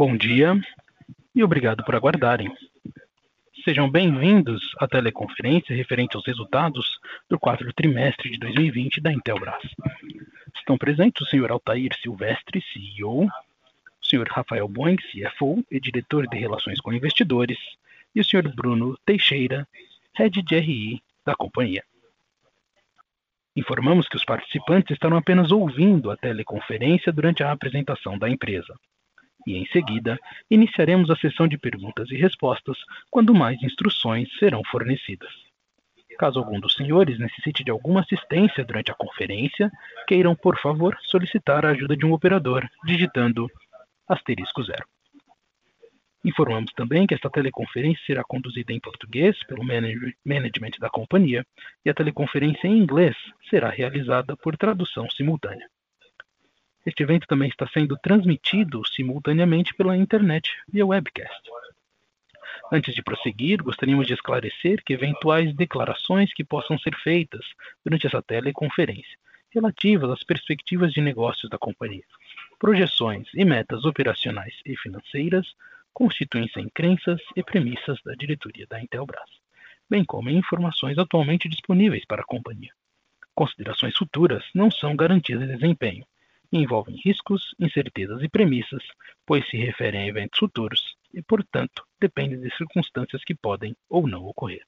Bom dia e obrigado por aguardarem. Sejam bem-vindos à teleconferência referente aos resultados do quarto trimestre de 2020 da Intelbras. Estão presentes o Sr. Altair Silvestre, CEO, o Sr. Rafael Boeng, CFO e diretor de Relações com Investidores, e o Sr. Bruno Teixeira, Head de RI da companhia. Informamos que os participantes estarão apenas ouvindo a teleconferência durante a apresentação da empresa e, em seguida, iniciaremos a sessão de perguntas e respostas quando mais instruções serão fornecidas. Caso algum dos senhores necessite de alguma assistência durante a conferência, queiram, por favor, solicitar a ajuda de um operador, digitando asterisco zero. Informamos também que esta teleconferência será conduzida em português pelo management da companhia e a teleconferência em inglês será realizada por tradução simultânea. Este evento também está sendo transmitido simultaneamente pela internet via webcast. Antes de prosseguir, gostaríamos de esclarecer que eventuais declarações que possam ser feitas durante essa teleconferência relativas às perspectivas de negócios da companhia, projeções e metas operacionais e financeiras constituem-se em crenças e premissas da diretoria da Intelbras, bem como em informações atualmente disponíveis para a companhia. Considerações futuras não são garantias de desempenho envolvem riscos, incertezas e premissas, pois se referem a eventos futuros e, portanto, dependem de circunstâncias que podem ou não ocorrer.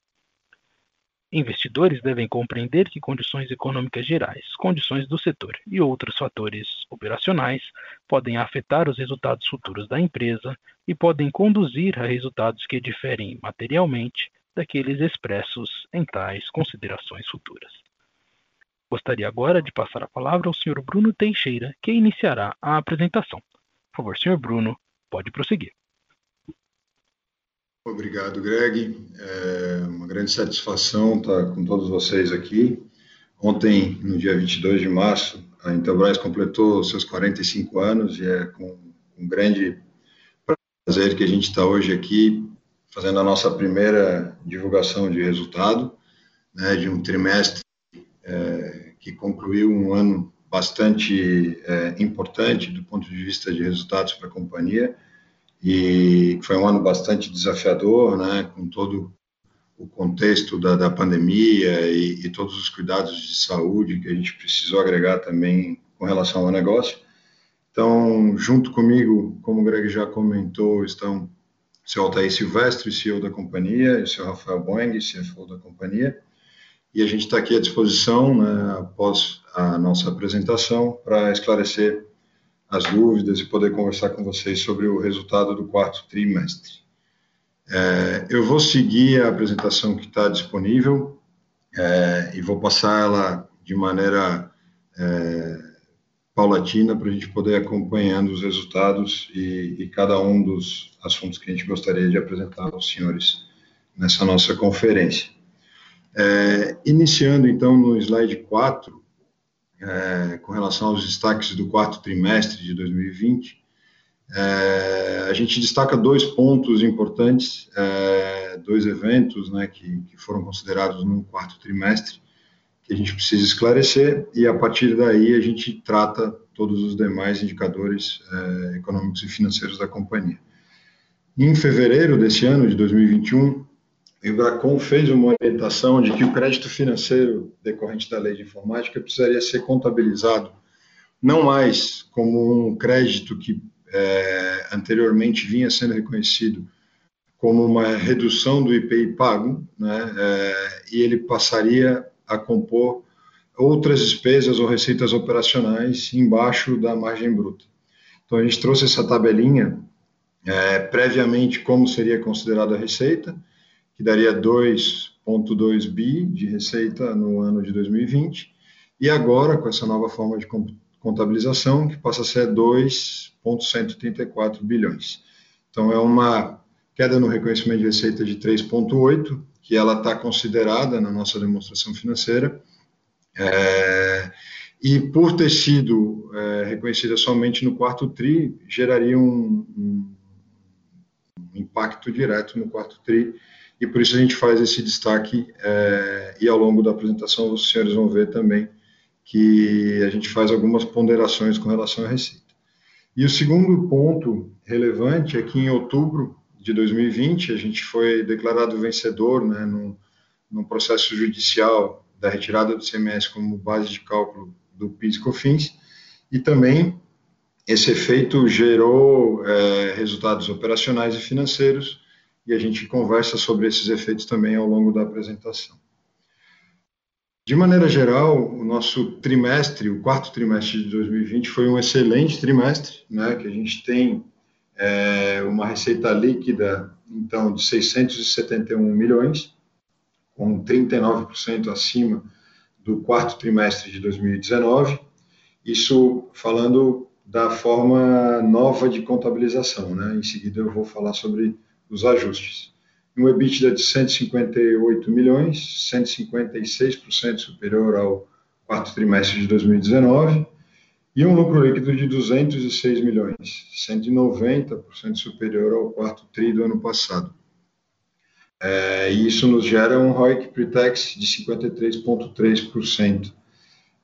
Investidores devem compreender que condições econômicas gerais, condições do setor e outros fatores operacionais podem afetar os resultados futuros da empresa e podem conduzir a resultados que diferem materialmente daqueles expressos em tais considerações futuras. Gostaria agora de passar a palavra ao Sr. Bruno Teixeira, que iniciará a apresentação. Por favor, Sr. Bruno, pode prosseguir. Obrigado, Greg. É uma grande satisfação estar com todos vocês aqui. Ontem, no dia 22 de março, a Intelbras completou seus 45 anos e é com um grande prazer que a gente está hoje aqui fazendo a nossa primeira divulgação de resultado né, de um trimestre que concluiu um ano bastante é, importante do ponto de vista de resultados para a companhia e foi um ano bastante desafiador, né, com todo o contexto da, da pandemia e, e, todos os cuidados de saúde que a gente precisou agregar também com relação ao negócio. Então, junto comigo, como o Greg já comentou, estão o seu Altair Silvestre, CEO da companhia, e o seu Rafael Boeng, CFO da companhia e a gente está aqui à disposição, né, após a nossa apresentação, para esclarecer as dúvidas e poder conversar com vocês sobre o resultado do quarto trimestre. É, eu vou seguir a apresentação que está disponível é, e vou passar ela de maneira é, paulatina para a gente poder acompanhando os resultados e, e cada um dos assuntos que a gente gostaria de apresentar aos senhores nessa nossa conferência. É, iniciando então no slide 4, é, com relação aos destaques do quarto trimestre de 2020, é, a gente destaca dois pontos importantes, é, dois eventos né, que, que, foram considerados no quarto trimestre, que a gente precisa esclarecer, e a partir daí a gente trata todos os demais indicadores é, econômicos e financeiros da companhia. Em fevereiro desse ano, de 2021, o Embracon fez uma orientação de que o crédito financeiro decorrente da lei de informática precisaria ser contabilizado não mais como um crédito que é, anteriormente vinha sendo reconhecido como uma redução do IPI pago, né, é, e ele passaria a compor outras despesas ou receitas operacionais embaixo da margem bruta. Então a gente trouxe essa tabelinha é, previamente como seria considerada a receita, que daria 2,2 bi de receita no ano de 2020, e agora, com essa nova forma de contabilização, que passa a ser 2,134 bilhões. Então, é uma queda no reconhecimento de receita de 3,8, que ela está considerada na nossa demonstração financeira, é, e por ter sido é, reconhecida somente no quarto TRI, geraria um, um, impacto direto no quarto TRI e por isso a gente faz esse destaque é, e ao longo da apresentação os senhores vão ver também que a gente faz algumas ponderações com relação à receita. E o segundo ponto relevante é que em outubro de 2020 a gente foi declarado vencedor né, no processo judicial da retirada do CMS como base de cálculo do PIS e COFINS e também esse efeito gerou é, resultados operacionais e financeiros e a gente conversa sobre esses efeitos também ao longo da apresentação. De maneira geral, o nosso trimestre, o quarto trimestre de 2020, foi um excelente trimestre, né, que a gente tem é, uma receita líquida, então, de 671 milhões, com 39% acima do quarto trimestre de 2019, isso falando da forma nova de contabilização, né? Em seguida eu vou falar sobre os ajustes. Um EBITDA de 158 milhões, 156% superior ao quarto trimestre de 2019, e um lucro líquido de 206 milhões, 190% superior ao quarto tri do ano passado. É, e isso nos gera um ROIC pre-tax de 53,3%.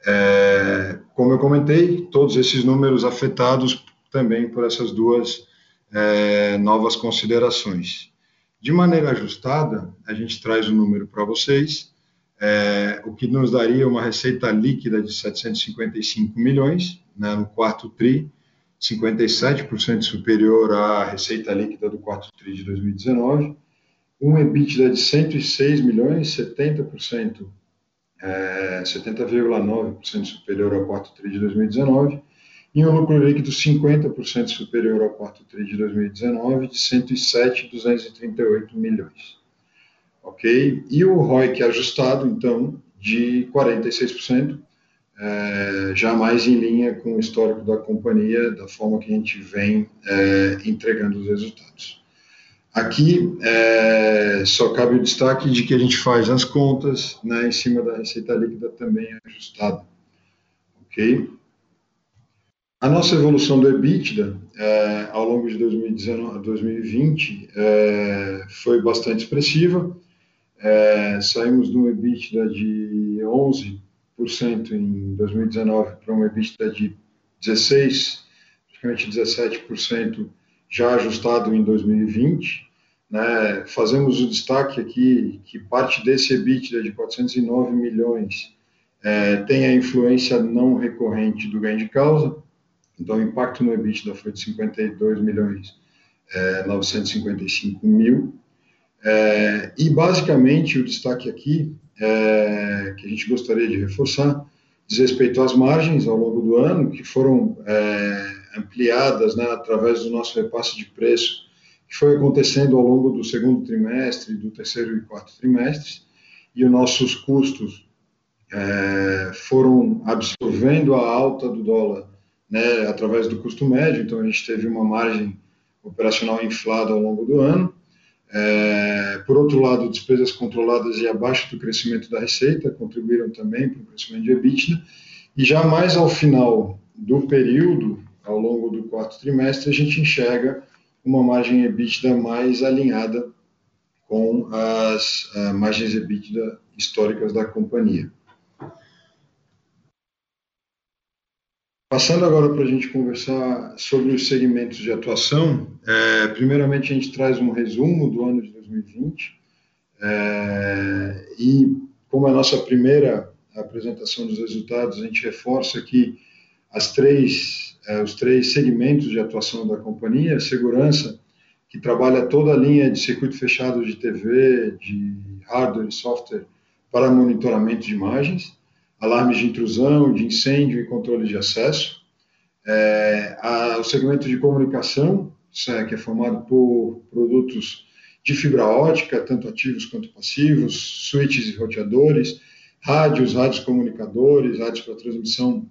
É, como eu comentei, todos esses números afetados também por essas duas é, novas considerações. De maneira ajustada, a gente traz o um número para vocês, é, o que nos daria uma receita líquida de 755 milhões né, no quarto TRI, 57% superior à receita líquida do quarto TRI de 2019, um EBITDA de 106 milhões, 70% é, 70,9% superior ao quarto TRI de 2019, e um lucro líquido 50% superior ao quarto TRI de 2019, de 107,238 milhões. Ok? E o ROIC ajustado, então, de 46%, é, já mais em linha com o histórico da companhia, da forma que a gente vem é, entregando os resultados. Aqui é, só cabe o destaque de que a gente faz as contas né, em cima da receita líquida também ajustada. Ok? A nossa evolução do EBITDA é, ao longo de 2019, 2020 é, foi bastante expressiva. É, saímos de um EBITDA de 11% em 2019 para um EBITDA de 16%, praticamente 17% já ajustado em 2020. Né, fazemos o destaque aqui que parte desse EBITDA de 409 milhões é, tem a influência não recorrente do ganho de causa, então o impacto no EBITDA foi de 52 milhões é, 955 mil, é, e basicamente o destaque aqui, é, que a gente gostaria de reforçar, diz respeito às margens ao longo do ano, que foram é, ampliadas né, através do nosso repasse de preço, que foi acontecendo ao longo do segundo trimestre, do terceiro e quarto trimestres, e os nossos custos é, foram absorvendo a alta do dólar né, através do custo médio, então a gente teve uma margem operacional inflada ao longo do ano. É, por outro lado, despesas controladas e abaixo do crescimento da receita contribuíram também para o crescimento de EBITDA. E já mais ao final do período, ao longo do quarto trimestre, a gente enxerga uma margem EBITDA mais alinhada com as uh, margens EBITDA históricas da companhia. Passando agora para a gente conversar sobre os segmentos de atuação, é, primeiramente a gente traz um resumo do ano de 2020 é, e como é a nossa primeira apresentação dos resultados, a gente reforça aqui as três, é, os três segmentos de atuação da companhia, segurança, que trabalha toda a linha de circuito fechado de TV, de hardware e software para monitoramento de imagens, alarmes de intrusão, de incêndio e controle de acesso. É, a, o segmento de comunicação, é, que é formado por produtos de fibra ótica, tanto ativos quanto passivos, switches e roteadores, rádios, rádios comunicadores, rádios para transmissão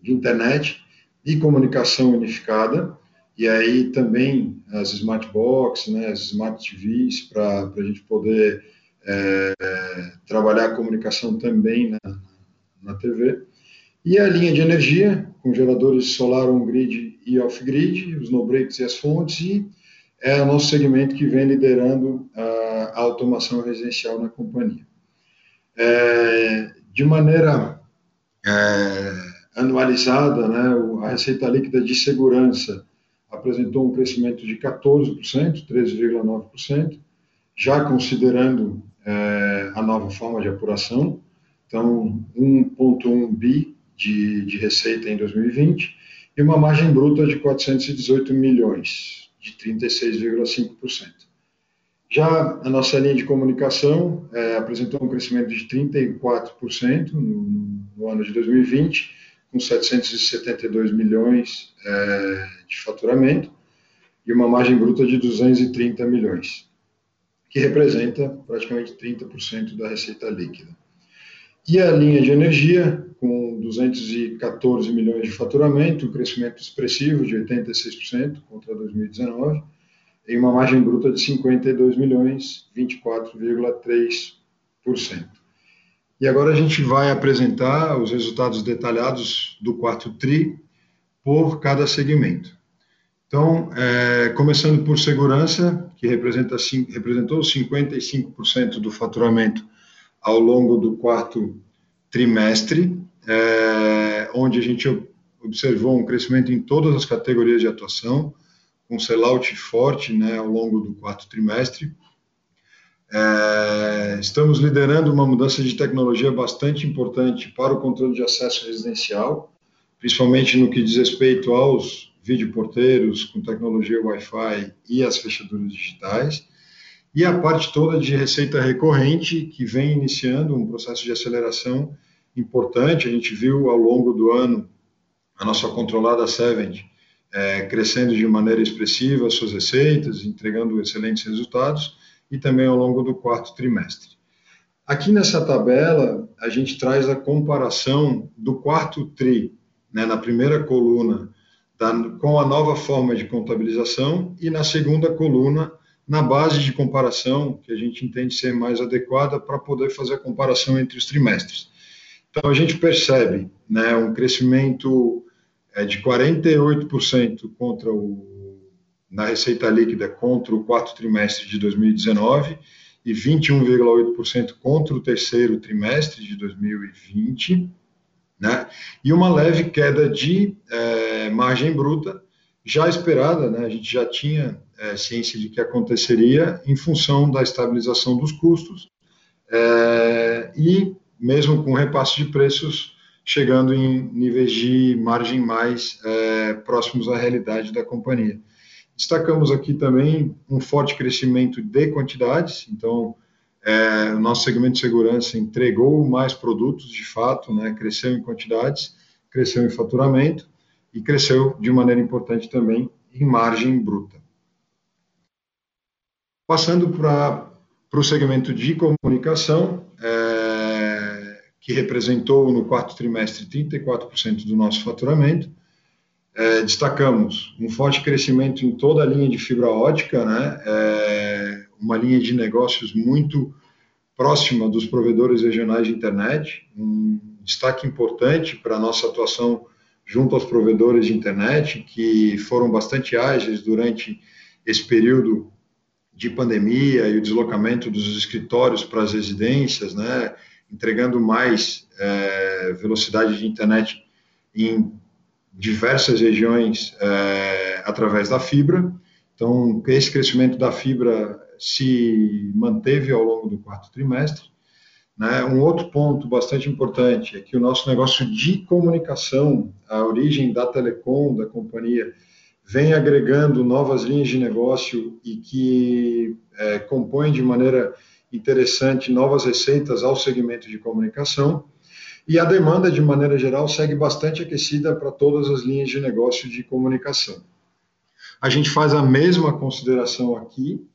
de internet e comunicação unificada, e aí também as smart box, né, as smart TVs, para a gente poder é, trabalhar a comunicação também na, na TV. E a linha de energia, com geradores solar on-grid e off-grid, os no-breaks e as fontes, e é o nosso segmento que vem liderando a, automação residencial na companhia. É, de maneira é, anualizada, né, a receita líquida de segurança apresentou um crescimento de 14%, 13,9%, já considerando é, a nova forma de apuração, então 1,1 bi de, de receita em 2020 e uma margem bruta de 418 milhões, de 36,5%. Já a nossa linha de comunicação é, apresentou um crescimento de 34% no, no, ano de 2020, com 772 milhões é, de faturamento e uma margem bruta de 230 milhões, que representa praticamente 30% da receita líquida. E a linha de energia, com 214 milhões de faturamento, um crescimento expressivo de 86% contra 2019, em uma margem bruta de 52 milhões, 24,3%. E agora a gente vai apresentar os resultados detalhados do quarto TRI por cada segmento. Então, é, começando por segurança, que representa, representou 55% do faturamento ao longo do quarto trimestre, é, onde a gente observou um crescimento em todas as categorias de atuação, com sellout forte né, ao longo do quarto trimestre. É, estamos liderando uma mudança de tecnologia bastante importante para o controle de acesso residencial, principalmente no que diz respeito aos videoporteiros com tecnologia Wi-Fi e as fechaduras digitais, e a parte toda de receita recorrente, que vem iniciando um processo de aceleração importante. A gente viu ao longo do ano a nossa controlada Seven é, crescendo de maneira expressiva suas receitas, entregando excelentes resultados, e também ao longo do quarto trimestre. Aqui nessa tabela, a gente traz a comparação do quarto TRI, né, na primeira coluna, da, com a nova forma de contabilização, e na segunda coluna, na base de comparação, que a gente entende ser mais adequada para poder fazer a comparação entre os trimestres. Então, a gente percebe né, um crescimento é de 48% contra o, na receita líquida contra o quarto trimestre de 2019 e 21,8% contra o terceiro trimestre de 2020, né? E uma leve queda de é, margem bruta já esperada, né? A gente já tinha é, ciência de que aconteceria em função da estabilização dos custos é, e mesmo com repasse de preços chegando em níveis de margem mais é, próximos à realidade da companhia. Destacamos aqui também um forte crescimento de quantidades, então é, o nosso segmento de segurança entregou mais produtos de fato, né, cresceu em quantidades, cresceu em faturamento e cresceu de maneira importante também em margem bruta. Passando para o segmento de comunicação, é, que representou no quarto trimestre 34% do nosso faturamento. É, destacamos um forte crescimento em toda a linha de fibra ótica, né? É, uma linha de negócios muito próxima dos provedores regionais de internet, um destaque importante para a nossa atuação junto aos provedores de internet, que foram bastante ágeis durante esse período de pandemia e o deslocamento dos escritórios para as residências, né? entregando mais é, velocidade de internet em diversas regiões é, através da fibra. Então, esse crescimento da fibra se manteve ao longo do quarto trimestre. Né? Um outro ponto bastante importante é que o nosso negócio de comunicação, a origem da telecom, da companhia, vem agregando novas linhas de negócio e que é, compõem de maneira interessante novas receitas ao segmento de comunicação. E a demanda, de maneira geral, segue bastante aquecida para todas as linhas de negócio de comunicação. A gente faz a mesma consideração aqui,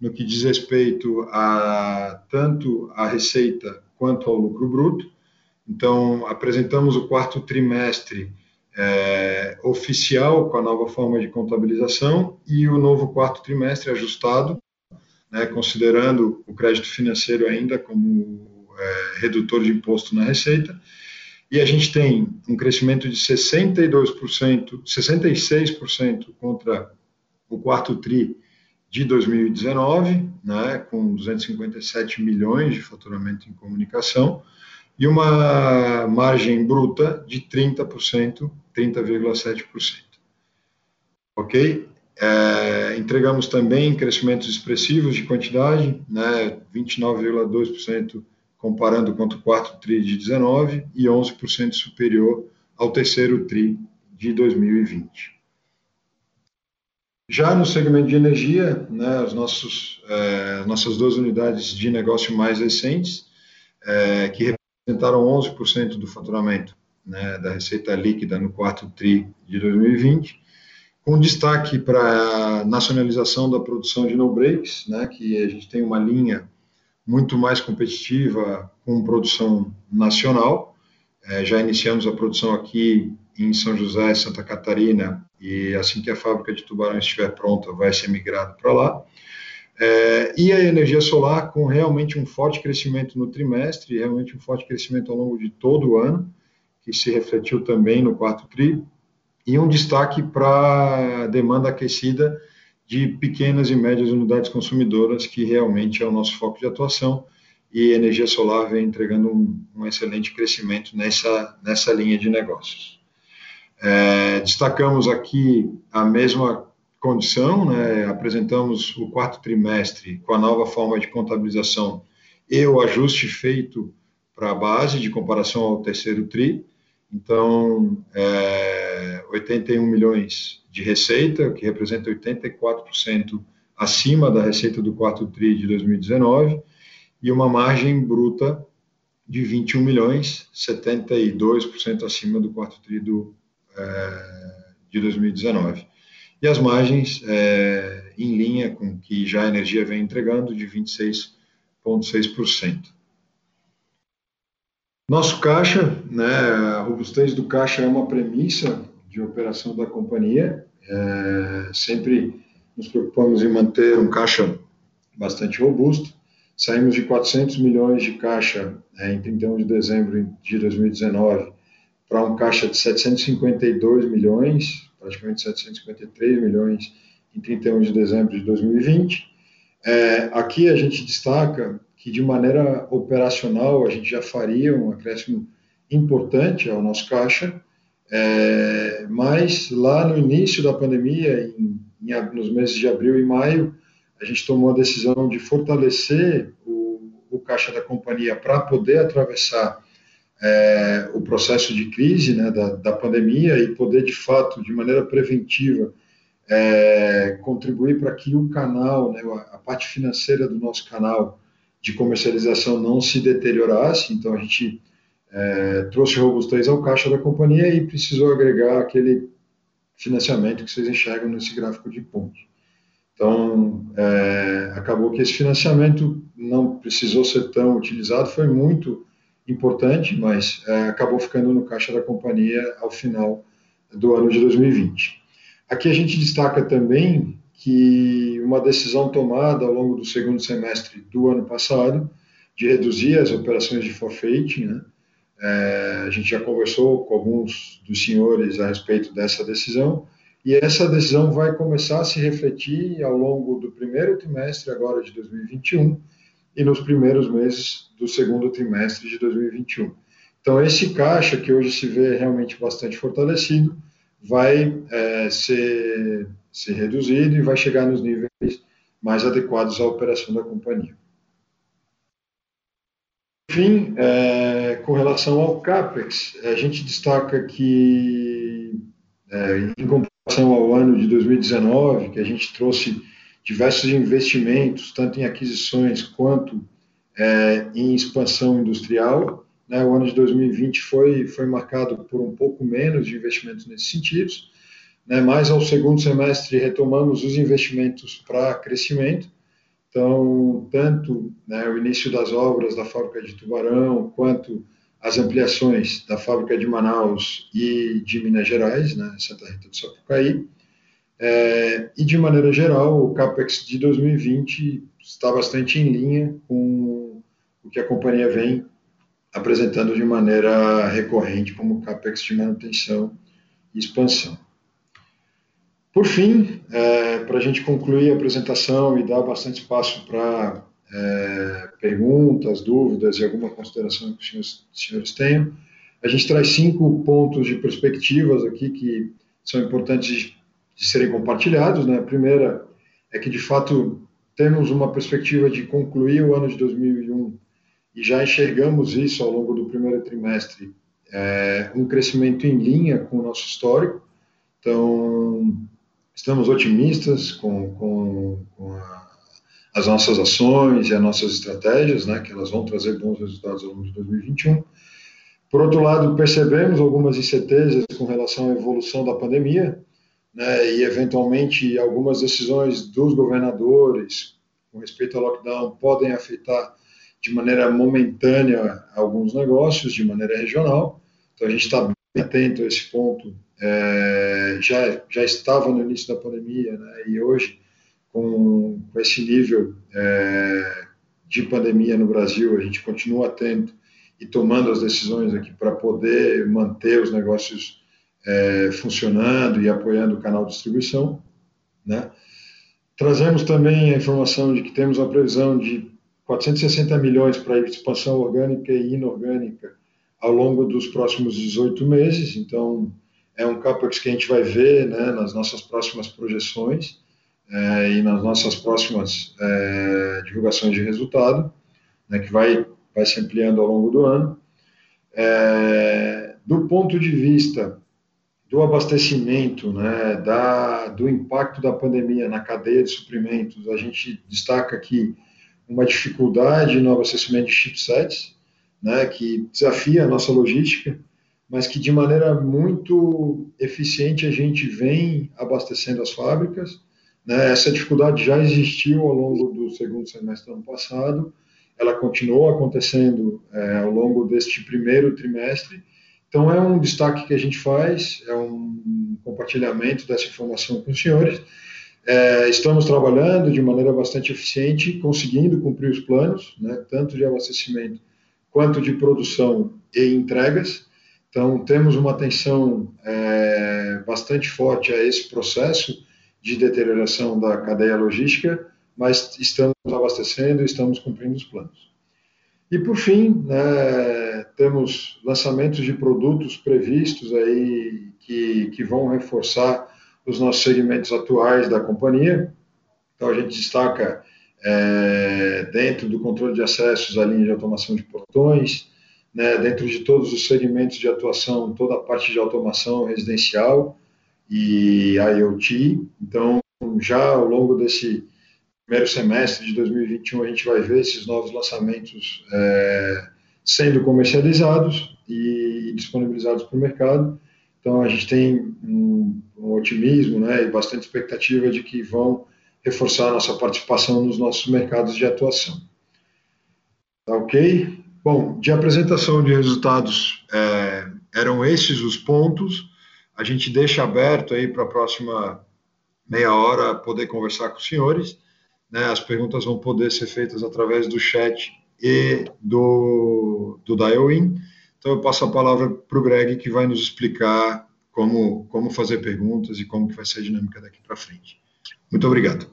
no que diz respeito a tanto a receita quanto ao lucro bruto. Então, apresentamos o quarto trimestre é, oficial com a nova forma de contabilização e o novo quarto trimestre ajustado, né, considerando o crédito financeiro ainda como é, redutor de imposto na receita. E a gente tem um crescimento de 62%, 66% contra o quarto TRI de 2019, né, com 257 milhões de faturamento em comunicação, e uma margem bruta de 30%, 30,7%. Ok? É, entregamos também crescimentos expressivos de quantidade, né, 29,2% comparando com o quarto TRI de 19 e 11% superior ao terceiro TRI de 2020. Já no segmento de energia, né, as nossos, é, nossas duas unidades de negócio mais recentes, é, que representaram 11% do faturamento né, da receita líquida no quarto TRI de 2020, com destaque para a nacionalização da produção de no-breaks, né, que a gente tem uma linha muito mais competitiva com produção nacional. É, já iniciamos a produção aqui em São José, Santa Catarina, e assim que a fábrica de tubarão estiver pronta, vai ser migrado para lá. É, e a energia solar com realmente um forte crescimento no trimestre, realmente um forte crescimento ao longo de todo o ano, que se refletiu também no quarto tri, e um destaque para a demanda aquecida de pequenas e médias unidades consumidoras, que realmente é o nosso foco de atuação, e energia solar vem entregando um, um excelente crescimento nessa, nessa linha de negócios. É, destacamos aqui a mesma condição, né, apresentamos o quarto trimestre com a nova forma de contabilização e o ajuste feito para a base de comparação ao terceiro TRI. Então, é, 81 milhões de receita, que representa 84% acima da receita do quarto TRI de 2019, e uma margem bruta de 21 milhões, 72% acima do quarto TRI do, de 2019 e as margens é, em linha com o que já a energia vem entregando, de 26,6%. Nosso caixa, né, a robustez do caixa é uma premissa de operação da companhia. É, sempre nos preocupamos em manter um caixa bastante robusto. Saímos de 400 milhões de caixa é, em 31 de dezembro de 2019 para um caixa de 752 milhões, praticamente 753 milhões em 31 de dezembro de 2020. É, aqui a gente destaca que, de maneira operacional, a gente já faria um acréscimo importante ao nosso caixa, é, mas lá no início da pandemia, em, em, nos meses de abril e maio, a gente tomou a decisão de fortalecer o, o caixa da companhia para poder atravessar é, o processo de crise né, da, da, pandemia e poder, de fato, de maneira preventiva, é, contribuir para que o canal, né, a parte financeira do nosso canal de comercialização não se deteriorasse. Então, a gente é, trouxe robustez ao caixa da companhia e precisou agregar aquele financiamento que vocês enxergam nesse gráfico de pontos. Então, é, acabou que esse financiamento não precisou ser tão utilizado, foi muito importante, mas é, acabou ficando no caixa da companhia ao final do ano de 2020. Aqui a gente destaca também que uma decisão tomada ao longo do segundo semestre do ano passado de reduzir as operações de forfeiting, né? É, a gente já conversou com alguns dos senhores a respeito dessa decisão, e essa decisão vai começar a se refletir ao longo do primeiro trimestre agora de 2021 e nos primeiros meses do segundo trimestre de 2021. Então, esse caixa, que hoje se vê realmente bastante fortalecido, vai é, ser, ser reduzido e vai chegar nos níveis mais adequados à operação da companhia. Enfim, é, com relação ao CAPEX, a gente destaca que, é, em comparação ao ano de 2019, que a gente trouxe diversos investimentos, tanto em aquisições quanto é, em expansão industrial. Né? O ano de 2020 foi, foi marcado por um pouco menos de investimentos nesses sentidos, né? mas ao segundo semestre retomamos os investimentos para crescimento. Então, tanto né, o início das obras da fábrica de Tubarão, quanto as ampliações da fábrica de Manaus e de Minas Gerais, né, Santa Rita do Sapucaí, é, e, de maneira geral, o CAPEX de 2020 está bastante em linha com o que a companhia vem apresentando de maneira recorrente como CAPEX de manutenção e expansão. Por fim, é, para a gente concluir a apresentação e dar bastante espaço para é, perguntas, dúvidas e alguma consideração que os senhores, os senhores tenham. A gente traz cinco pontos de perspectivas aqui que são importantes de, serem compartilhados. Né? A primeira é que, de fato, temos uma perspectiva de concluir o ano de 2001 e já enxergamos isso ao longo do primeiro trimestre, é, um crescimento em linha com o nosso histórico. Então, estamos otimistas com, com, com a, as nossas ações e as nossas estratégias, né, que elas vão trazer bons resultados ao longo de 2021. Por outro lado, percebemos algumas incertezas com relação à evolução da pandemia, né, e eventualmente algumas decisões dos governadores com respeito ao lockdown podem afetar de maneira momentânea alguns negócios, de maneira regional. Então a gente está bem atento a esse ponto. É, já já estava no início da pandemia, né, e hoje com, com esse nível é, de pandemia no Brasil, a gente continua atento e tomando as decisões aqui para poder manter os negócios é, funcionando e apoiando o canal de distribuição, né? Trazemos também a informação de que temos uma previsão de 460 milhões para expansão orgânica e inorgânica ao longo dos próximos 18 meses, então é um capex que a gente vai ver né, nas nossas próximas projeções é, e nas nossas próximas é, divulgações de resultado, né, que vai vai se ampliando ao longo do ano. É, do ponto de vista do abastecimento, né, da, do impacto da pandemia na cadeia de suprimentos, a gente destaca aqui uma dificuldade no abastecimento de chipsets, né, que desafia a nossa logística, mas que de maneira muito eficiente a gente vem abastecendo as fábricas. Né, essa dificuldade já existiu ao longo do segundo semestre do ano passado, ela continuou acontecendo é, ao longo deste primeiro trimestre. Então, é um destaque que a gente faz, é um compartilhamento dessa informação com os senhores. É, estamos trabalhando de maneira bastante eficiente, conseguindo cumprir os planos, né, tanto de abastecimento quanto de produção e entregas. Então, temos uma atenção é, bastante forte a esse processo de deterioração da cadeia logística mas estamos abastecendo e estamos cumprindo os planos. E por fim, né, temos lançamentos de produtos previstos aí que, que vão reforçar os nossos segmentos atuais da companhia. Então a gente destaca é, dentro do controle de acessos a linha de automação de portões, né, dentro de todos os segmentos de atuação, toda a parte de automação residencial e IoT. Então já ao longo desse primeiro semestre de 2021 a gente vai ver esses novos lançamentos é, sendo comercializados e disponibilizados para o mercado. Então a gente tem um, um, otimismo né, e bastante expectativa de que vão reforçar a nossa participação nos nossos mercados de atuação. Tá ok? Bom, de apresentação de resultados, é, eram esses os pontos. A gente deixa aberto aí para a próxima meia hora poder conversar com os senhores. Né, as perguntas vão poder ser feitas através do chat e do, do dial-in. Então, eu passo a palavra para o Greg, que vai nos explicar como, como fazer perguntas e como que vai ser a dinâmica daqui para frente. Muito obrigado.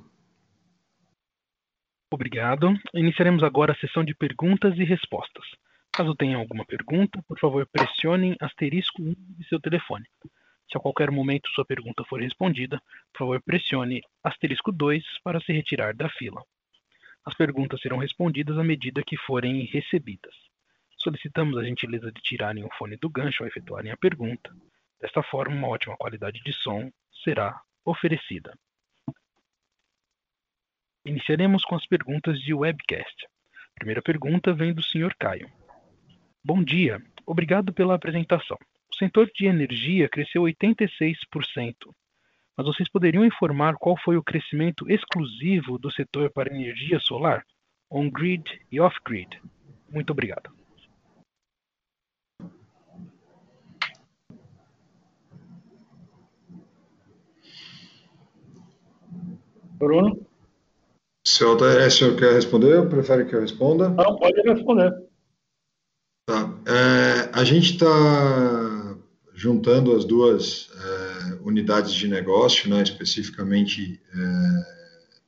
Obrigado. Iniciaremos agora a sessão de perguntas e respostas. Caso tenha alguma pergunta, por favor, pressione asterisco 1 de seu telefone. Se a qualquer momento sua pergunta for respondida, por favor pressione asterisco 2 para se retirar da fila. As perguntas serão respondidas à medida que forem recebidas. Solicitamos a gentileza de tirarem o fone do gancho ao efetuarem a pergunta. Desta forma, uma ótima qualidade de som será oferecida. Iniciaremos com as perguntas de webcast. A primeira pergunta vem do Sr. Caio. Bom dia, obrigado pela apresentação. O setor de energia cresceu 86%. Mas vocês poderiam informar qual foi o crescimento exclusivo do setor para energia solar, on-grid e off-grid? Muito obrigado. Bruno? É, o senhor quer responder ou prefere que eu responda? Não, pode responder. Tá. É, a gente está juntando as duas é, unidades de negócio, né, especificamente é,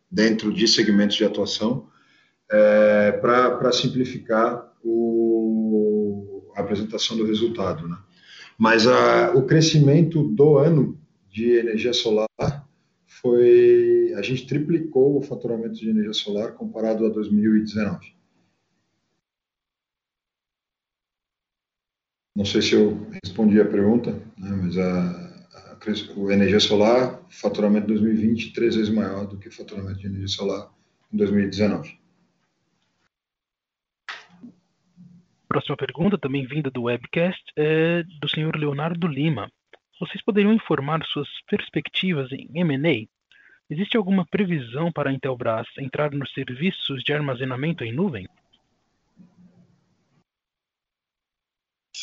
dentro de segmentos de atuação, é, para simplificar o, a apresentação do resultado. Né? Mas o crescimento do ano de energia solar foi. A gente triplicou o faturamento de energia solar comparado a 2019. Não sei se eu respondi a pergunta, né, mas a, a, o energia solar, faturamento de 2020, três vezes maior do que o faturamento de energia solar em 2019. Próxima pergunta, também vinda do webcast, é do senhor Leonardo Lima. Vocês poderiam informar suas perspectivas em M&A? Existe alguma previsão para a Intelbras entrar nos serviços de armazenamento em nuvem?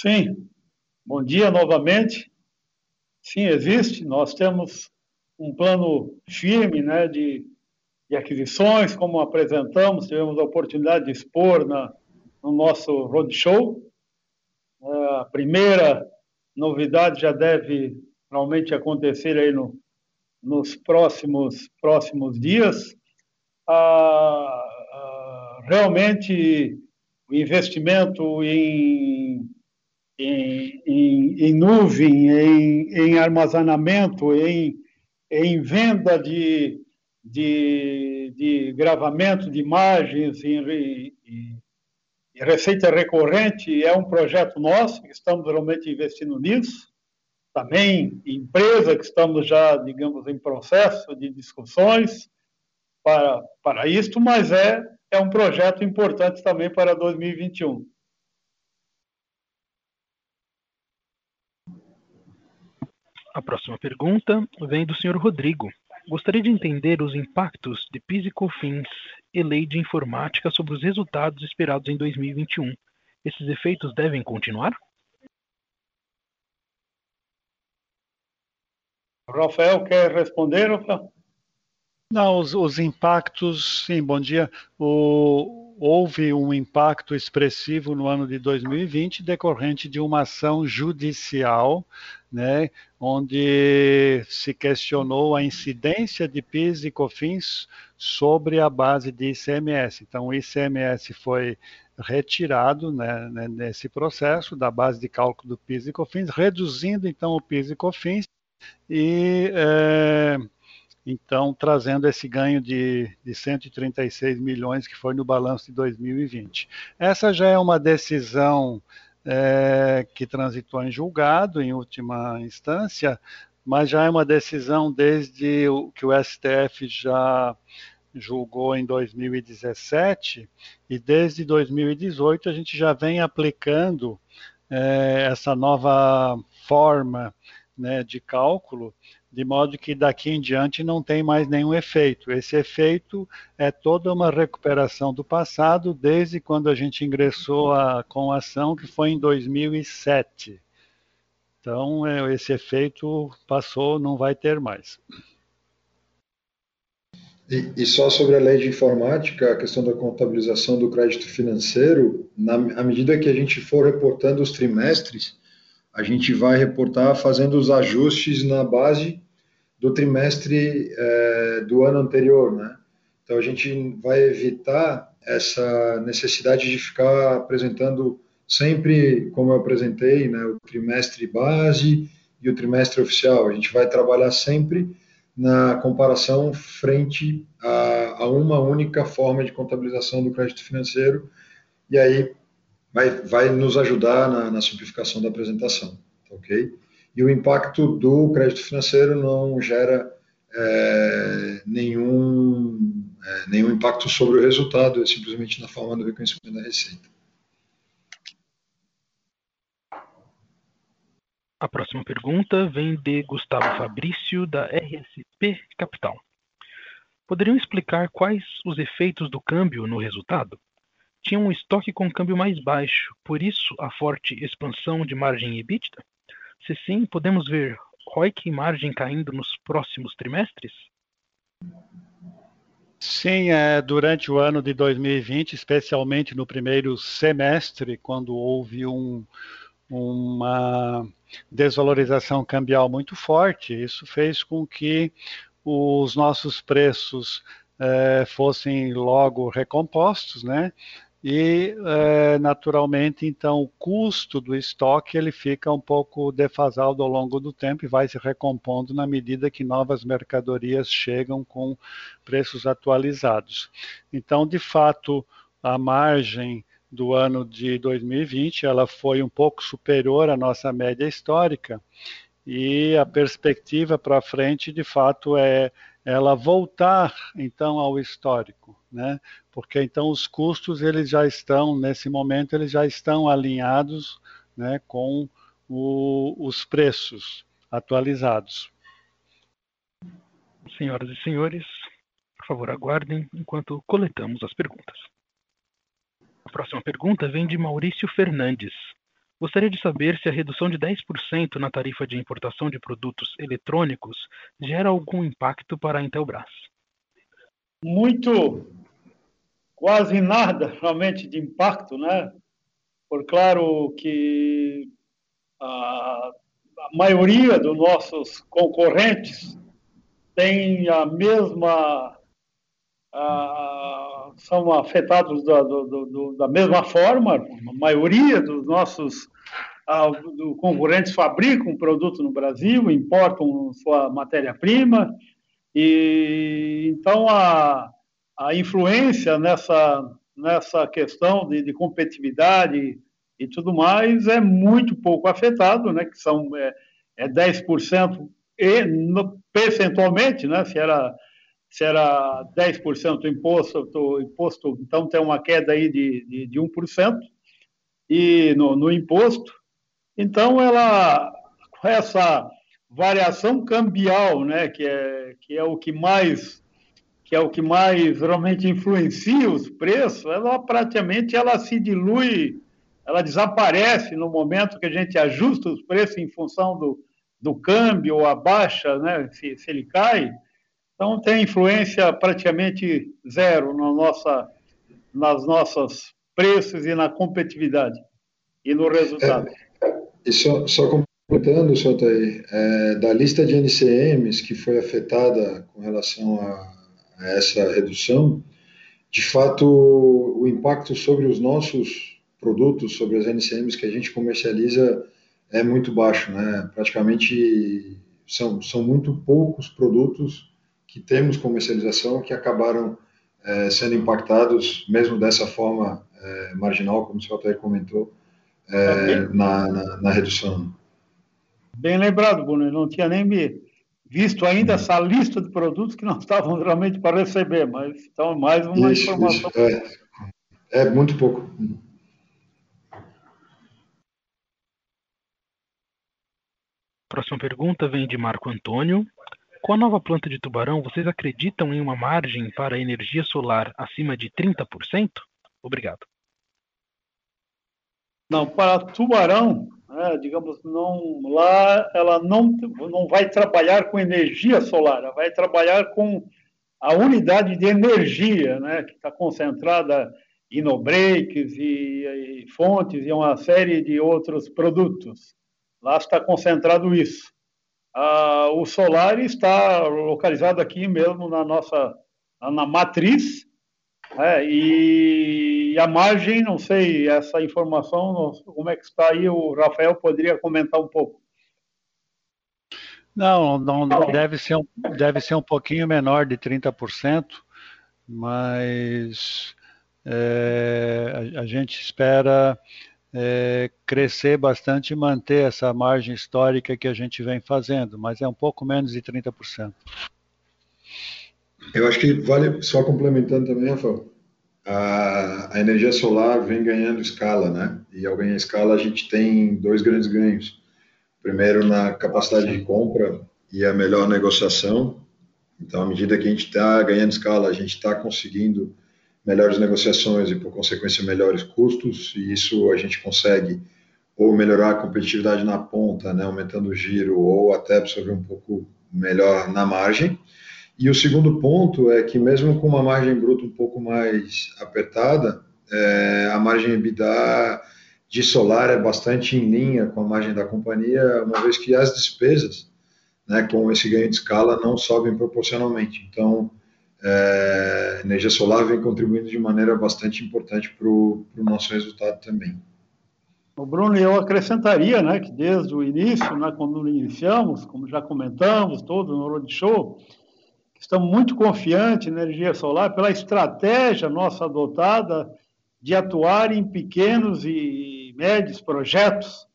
Sim. Bom dia novamente. Sim, existe. Nós temos um plano firme né, de, de aquisições, como apresentamos, tivemos a oportunidade de expor na, no nosso roadshow. É, a primeira novidade já deve realmente acontecer aí no, nos próximos, próximos dias. Ah, realmente, o investimento em em, em, em nuvem, em, em, armazenamento, em, em venda de, de, de, gravamento de imagens e, receita recorrente é um projeto nosso, estamos realmente investindo nisso. Também empresa que estamos já, digamos, em processo de discussões para, para isto, mas é, é um projeto importante também para 2021. A próxima pergunta vem do Sr. Rodrigo. Gostaria de entender os impactos de PIS e COFINS e lei de informática sobre os resultados esperados em 2021. Esses efeitos devem continuar? Rafael quer responder, Rafael? Não, os, os impactos, sim, bom dia. O, houve um impacto expressivo no ano de 2020 decorrente de uma ação judicial, né, onde se questionou a incidência de PIS e COFINS sobre a base de ICMS. Então, o ICMS foi retirado né, né, nesse processo da base de cálculo do PIS e COFINS, reduzindo então o PIS e COFINS e é, então trazendo esse ganho de, de 136 milhões que foi no balanço de 2020. Essa já é uma decisão é, que transitou em julgado, em última instância, mas já é uma decisão desde o, que o STF já julgou em 2017 e desde 2018 a gente já vem aplicando é, essa nova forma né, de cálculo de modo que daqui em diante não tem mais nenhum efeito. Esse efeito é toda uma recuperação do passado, desde quando a gente ingressou a, com a ação, que foi em 2007. Então, é, esse efeito passou, não vai ter mais. E, e, só sobre a lei de informática, a questão da contabilização do crédito financeiro, na, à medida que a gente for reportando os trimestres, a gente vai reportar fazendo os ajustes na base do trimestre é, do ano anterior, né? Então a gente vai evitar essa necessidade de ficar apresentando sempre, como eu apresentei, né, o trimestre base e o trimestre oficial. A gente vai trabalhar sempre na comparação frente a, a uma única forma de contabilização do crédito financeiro e aí vai, vai nos ajudar na, na simplificação da apresentação, ok? E o impacto do crédito financeiro não gera é, nenhum, é, nenhum impacto sobre o resultado, é simplesmente na forma do reconhecimento da receita. A próxima pergunta vem de Gustavo Fabrício, da RSP Capital. Poderiam explicar quais os efeitos do câmbio no resultado? Tinha um estoque com câmbio mais baixo, por isso a forte expansão de margem EBITDA? Se sim, podemos ver ROIC e margem caindo nos próximos trimestres? Sim, é, durante o ano de 2020, especialmente no primeiro semestre, quando houve um, uma desvalorização cambial muito forte, isso fez com que os nossos preços é, fossem logo recompostos, né? E é, naturalmente, então, o custo do estoque ele fica um pouco defasado ao longo do tempo e vai se recompondo na medida que novas mercadorias chegam com preços atualizados. Então, de fato, a margem do ano de 2020 ela foi um pouco superior à nossa média histórica e a perspectiva para frente, de fato, é ela voltar então ao histórico, né? Porque então os custos eles já estão nesse momento eles já estão alinhados, né, com o, os preços atualizados. Senhoras e senhores, por favor aguardem enquanto coletamos as perguntas. A próxima pergunta vem de Maurício Fernandes. Gostaria de saber se a redução de 10% na tarifa de importação de produtos eletrônicos gera algum impacto para a Intelbras. Muito, quase nada realmente de impacto, né? Por claro que a, a maioria dos nossos concorrentes tem a mesma a, são afetados da, do, do, da mesma forma. A maioria dos nossos a, do concorrentes fabricam produto no Brasil, importam sua matéria-prima, e então a, a influência nessa, nessa questão de, de competitividade e tudo mais é muito pouco afetado, né, que são é, é 10% e no, percentualmente, né, se era se era 10% imposto, imposto, então tem uma queda aí de, de, de 1% e no, no imposto. Então, ela, essa variação cambial, né, que é, que é o que mais que é o que mais realmente influencia os preços, ela praticamente ela se dilui, ela desaparece no momento que a gente ajusta os preços em função do, do câmbio ou a baixa, né, se, se ele cai, então, tem influência praticamente zero na nossa, nas nossas preços e na competitividade e no resultado. É, e só, só Sotaí, é, da lista de NCMs que foi afetada com relação a, a essa redução, de fato, o impacto sobre os nossos produtos, sobre as NCMs que a gente comercializa, é muito baixo, né? Praticamente são, são muito poucos produtos que temos comercialização que acabaram é, sendo impactados, mesmo dessa forma é, marginal, como o senhor até comentou, é, na, na, na, redução. Bem lembrado, Bruno, eu não tinha nem me visto ainda essa lista de produtos que não estavam realmente para receber, mas então mais uma isso, informação. Isso, é, é muito pouco. Próxima pergunta vem de Marco Antônio. Com a nova planta de Tubarão, vocês acreditam em uma margem para a energia solar acima de 30%? Obrigado. Não, para Tubarão, né, digamos, não, lá ela não, não vai trabalhar com energia solar, ela vai trabalhar com a unidade de energia, né, que está concentrada em no-breaks e, e fontes e uma série de outros produtos. Lá está concentrado isso. Ah, o solar está localizado aqui mesmo na nossa na matriz, né, e a margem, não sei, essa informação, como é que está aí, o Rafael poderia comentar um pouco. Não, não deve ser, um, deve ser um pouquinho menor de 30%, mas é, a, a gente espera é, crescer bastante e manter essa margem histórica que a gente vem fazendo, mas é um pouco menos de 30%. Eu acho que vale, só complementando também, Rafael, a, a energia solar vem ganhando escala, né? E ao ganhar escala, a gente tem dois grandes ganhos. Primeiro, na capacidade de compra e a melhor negociação. Então, à medida que a gente está ganhando escala, a gente está conseguindo melhores negociações e, por consequência, melhores custos, e isso a gente consegue ou melhorar a competitividade na ponta, né, aumentando o giro, ou até absorver um pouco melhor na margem. E o segundo ponto é que, mesmo com uma margem bruta um pouco mais apertada, é, a margem EBITDA de solar é bastante em linha com a margem da companhia, uma vez que as despesas, né, com esse ganho de escala, não sobem proporcionalmente. Então, é, energia solar vem contribuindo de maneira bastante importante para o nosso resultado também. O Bruno, eu acrescentaria, né, que desde o início, né, quando iniciamos, como já comentamos todo no roadshow, estamos muito confiantes na energia solar pela estratégia nossa adotada de atuar em pequenos e médios projetos,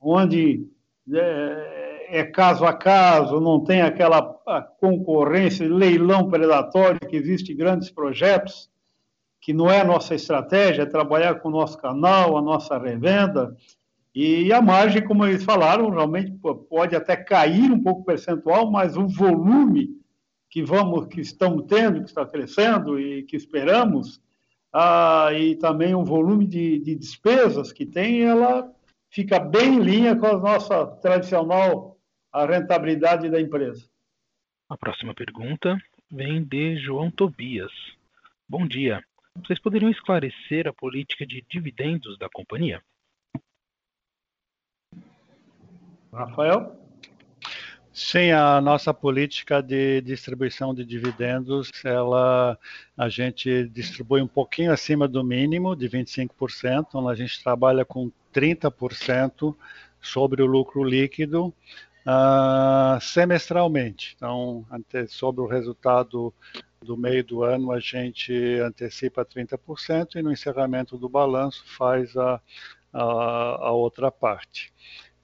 onde é, é caso a caso, não tem aquela concorrência, leilão predatório que existe grandes projetos, que não é a nossa estratégia, é trabalhar com o nosso canal, a nossa revenda, e a margem, como eles falaram, realmente pode até cair um pouco percentual, mas o volume que vamos, que estamos tendo, que está crescendo e que esperamos, ah, e também o volume de, de despesas que tem, ela fica bem em linha com a nossa tradicional a rentabilidade da empresa. A próxima pergunta vem de João Tobias. Bom dia. Vocês poderiam esclarecer a política de dividendos da companhia? Rafael? Sim, a nossa política de distribuição de dividendos, ela a gente distribui um pouquinho acima do mínimo de 25%, onde a gente trabalha com 30% sobre o lucro líquido uh, semestralmente. Então, sobre o resultado do meio do ano a gente antecipa 30% e no encerramento do balanço faz a, a, a outra parte.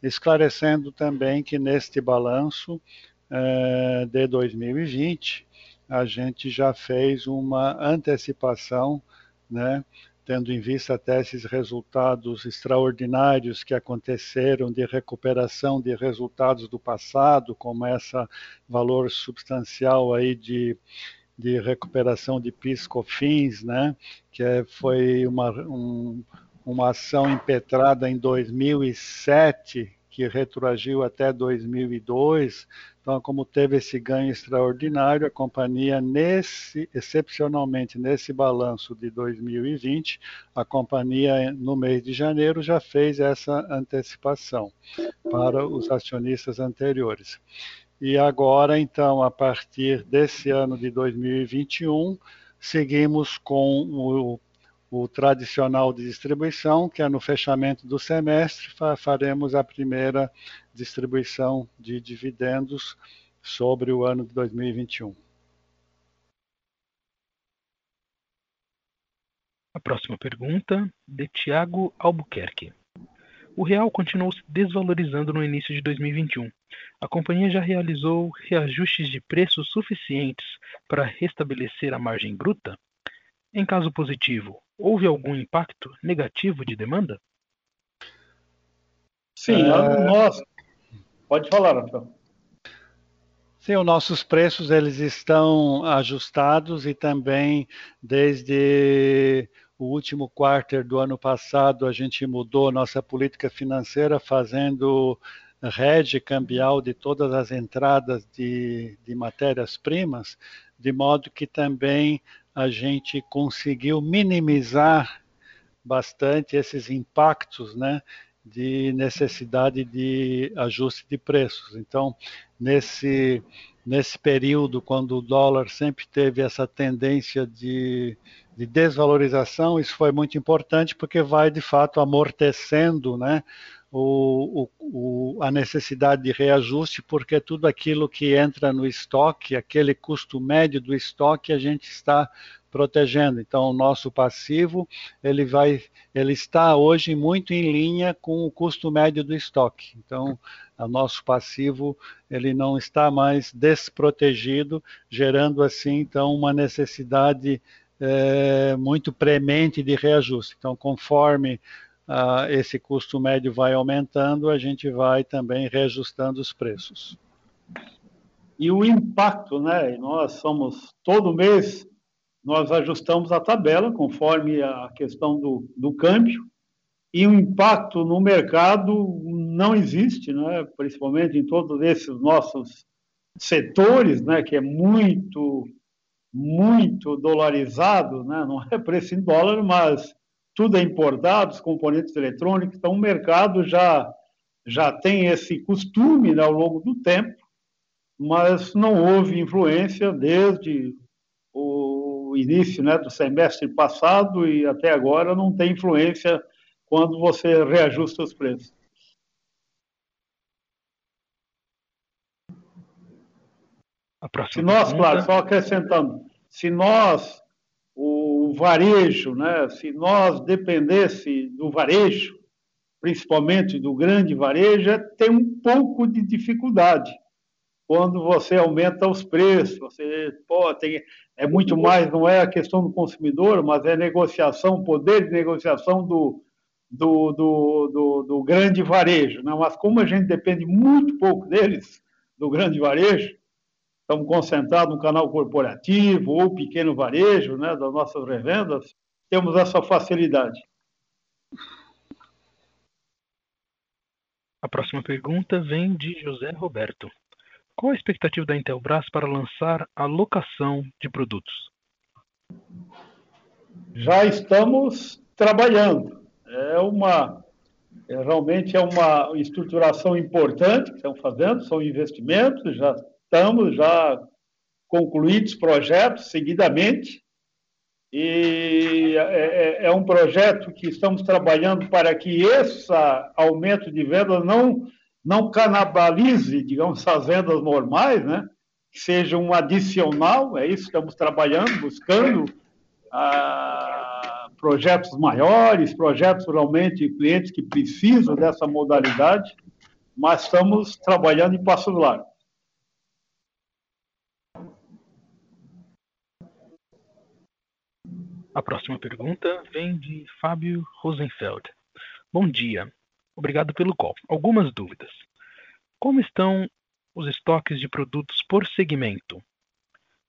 Esclarecendo também que neste balanço eh, de 2020 a gente já fez uma antecipação, né, tendo em vista até esses resultados extraordinários que aconteceram de recuperação de resultados do passado, como essa valor substancial aí de de recuperação de PIS/COFINS, né, que é, foi uma, um, uma ação impetrada em 2007, que retroagiu até 2002. Então, como teve esse ganho extraordinário, a companhia, nesse, excepcionalmente nesse balanço de 2020, a companhia, no mês de janeiro, já fez essa antecipação para os acionistas anteriores. E agora, então, a partir desse ano de 2021, seguimos com o, o tradicional de distribuição, que é no fechamento do semestre, faremos a primeira distribuição de dividendos sobre o ano de 2021. A próxima pergunta, de Tiago Albuquerque. O real continuou se desvalorizando no início de 2021. A companhia já realizou reajustes de preços suficientes para restabelecer a margem bruta? Em caso positivo, houve algum impacto negativo de demanda? Sim, uh... nós. Pode falar, Rafael. Sim, os nossos preços eles estão ajustados e também desde o último quarter do ano passado a gente mudou nossa política financeira fazendo rede cambial de todas as entradas de, de matérias-primas, de modo que também a gente conseguiu minimizar bastante esses impactos, né, de necessidade de ajuste de preços. Então, nesse nesse período, quando o dólar sempre teve essa tendência de, de desvalorização, isso foi muito importante porque vai de fato amortecendo né, o, o, a necessidade de reajuste, porque tudo aquilo que entra no estoque, aquele custo médio do estoque, a gente está protegendo. Então, o nosso passivo ele vai, ele está hoje muito em linha com o custo médio do estoque. Então, o nosso passivo ele não está mais desprotegido, gerando assim então uma necessidade é, muito premente de reajuste. Então, conforme uh, esse custo médio vai aumentando, a gente vai também reajustando os preços. E o impacto, né? Nós somos todo mês nós ajustamos a tabela conforme a questão do, do câmbio e o impacto no mercado não existe, né? principalmente em todos esses nossos setores, né? que é muito, muito dolarizado, né? não é preço em dólar, mas tudo é importado, os componentes eletrônicos, então o mercado já, já tem esse costume né, ao longo do tempo, mas não houve influência desde o início né, do semestre passado e até agora não tem influência quando você reajusta os preços. se nós, pergunta... claro, só acrescentando, se nós, o varejo, né, se nós dependesse do varejo, principalmente do grande varejo, tem um pouco de dificuldade quando você aumenta os preços. Você pô, tem, é muito mais, não é a questão do consumidor, mas é negociação, poder de negociação do, do, do, do, do grande varejo. Né? Mas como a gente depende muito pouco deles, do grande varejo, estamos concentrados no canal corporativo ou pequeno varejo, né, das nossas revendas, temos essa facilidade. A próxima pergunta vem de José Roberto. Qual a expectativa da Intelbras para lançar a locação de produtos? Já estamos trabalhando. É uma é, realmente é uma estruturação importante que estamos fazendo, são investimentos, já estamos já concluídos projetos seguidamente e é, é, é, um projeto que estamos trabalhando para que esse aumento de vendas não não canibalize, digamos, as vendas normais, né? Que seja um adicional, é isso que estamos trabalhando, buscando ah, projetos maiores, projetos realmente clientes que precisam dessa modalidade, mas estamos trabalhando em passo largo. A próxima pergunta vem de Fábio Rosenfeld. Bom dia. Obrigado pelo call. Algumas dúvidas. Como estão os estoques de produtos por segmento?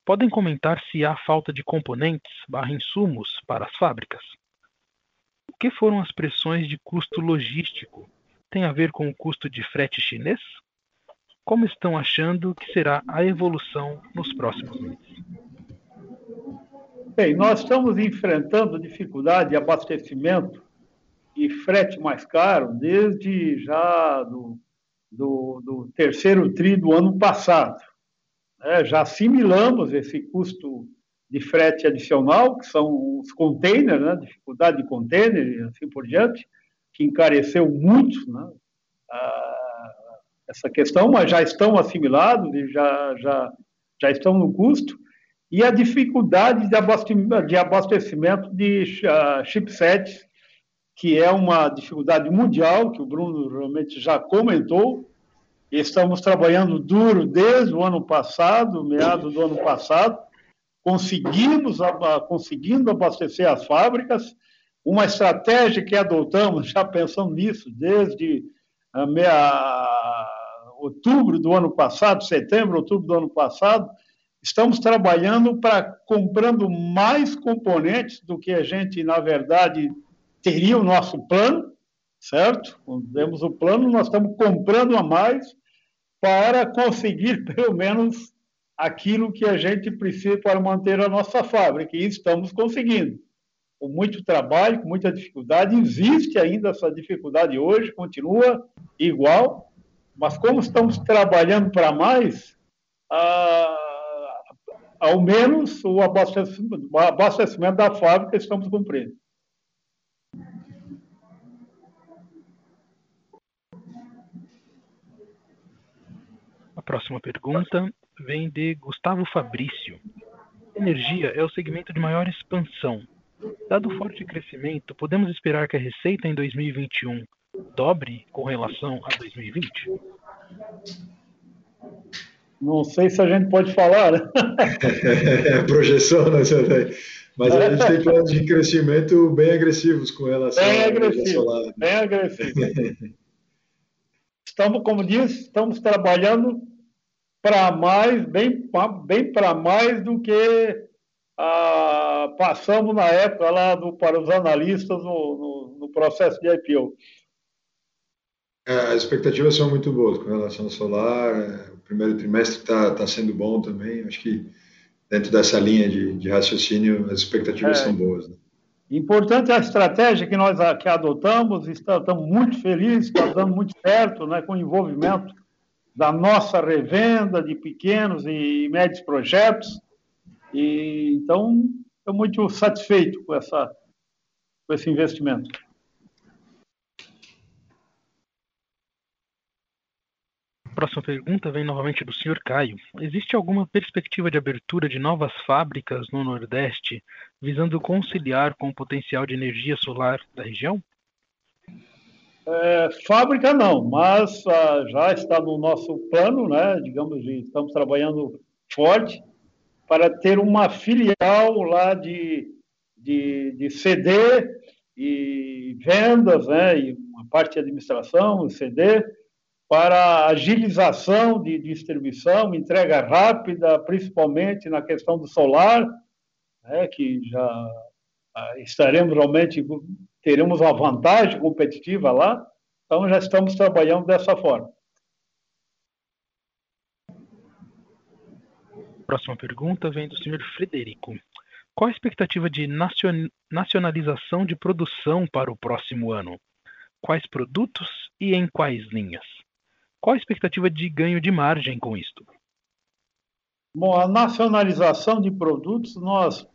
Podem comentar se há falta de componentes barra insumos para as fábricas? O que foram as pressões de custo logístico? Tem a ver com o custo de frete chinês? Como estão achando que será a evolução nos próximos meses? Bem, nós estamos enfrentando dificuldade de abastecimento e frete mais caro desde já do, do, do terceiro tri do ano passado. É, já assimilamos esse custo de frete adicional, que são os containers, né, dificuldade de container e assim por diante, que encareceu muito né, a, essa questão, mas já estão assimilados e já, já, já estão no custo e a dificuldade de abastecimento de uh, chipsets, que é uma dificuldade mundial, que o Bruno realmente já comentou. Estamos trabalhando duro desde o ano passado, meados do ano passado, conseguimos conseguindo abastecer as fábricas, uma estratégia que adotamos, já pensando nisso, desde uh, meia, outubro do ano passado, setembro, outubro do ano passado, Estamos trabalhando para comprando mais componentes do que a gente, na verdade, teria o nosso plano, certo? Quando temos o plano, nós estamos comprando a mais para conseguir, pelo menos, aquilo que a gente precisa para manter a nossa fábrica. E estamos conseguindo. Com muito trabalho, com muita dificuldade. Existe ainda essa dificuldade hoje, continua igual, mas como estamos trabalhando para mais, a ao menos o abastecimento, da fábrica estamos cumprindo. A próxima pergunta vem de Gustavo Fabrício. Energia é o segmento de maior expansão. Dado o forte crescimento, podemos esperar que a receita em 2021 dobre com relação a 2020? Não sei se a gente pode falar. É projeção, né, Mas a gente tem planos de crescimento bem agressivos com relação bem agressivo, solar. Né? Bem agressivo. estamos, como diz, estamos trabalhando para mais, bem, bem para mais do que ah, passamos na época lá do, para os analistas no, no, no processo de IPO. É, as expectativas são muito boas com relação ao solar. É, primeiro trimestre está tá sendo bom também. Acho que dentro dessa linha de, de raciocínio, as expectativas é. são boas. Né? Importante a estratégia que nós que adotamos, estamos muito felizes, está dando muito certo né, com o envolvimento da nossa revenda de pequenos e médios projetos. E, então, estou muito satisfeito com, essa, com esse investimento. Próxima pergunta vem novamente do Sr. Caio. Existe alguma perspectiva de abertura de novas fábricas no Nordeste, visando conciliar com o potencial de energia solar da região? É, fábrica não, mas ah, já está no nosso plano, né? Digamos, estamos trabalhando forte para ter uma filial lá de, de, de CD e vendas, né? E uma parte de administração, CD, para agilização de distribuição, entrega rápida, principalmente na questão do solar, né, que já ah, estaremos realmente, teremos uma vantagem competitiva lá, então já estamos trabalhando dessa forma. Próxima pergunta vem do senhor Frederico. Qual a expectativa de nacionalização de produção para o próximo ano? Quais produtos e em quais linhas? Qual a expectativa de ganho de margem com isto? Bom, a nacionalização de produtos, nós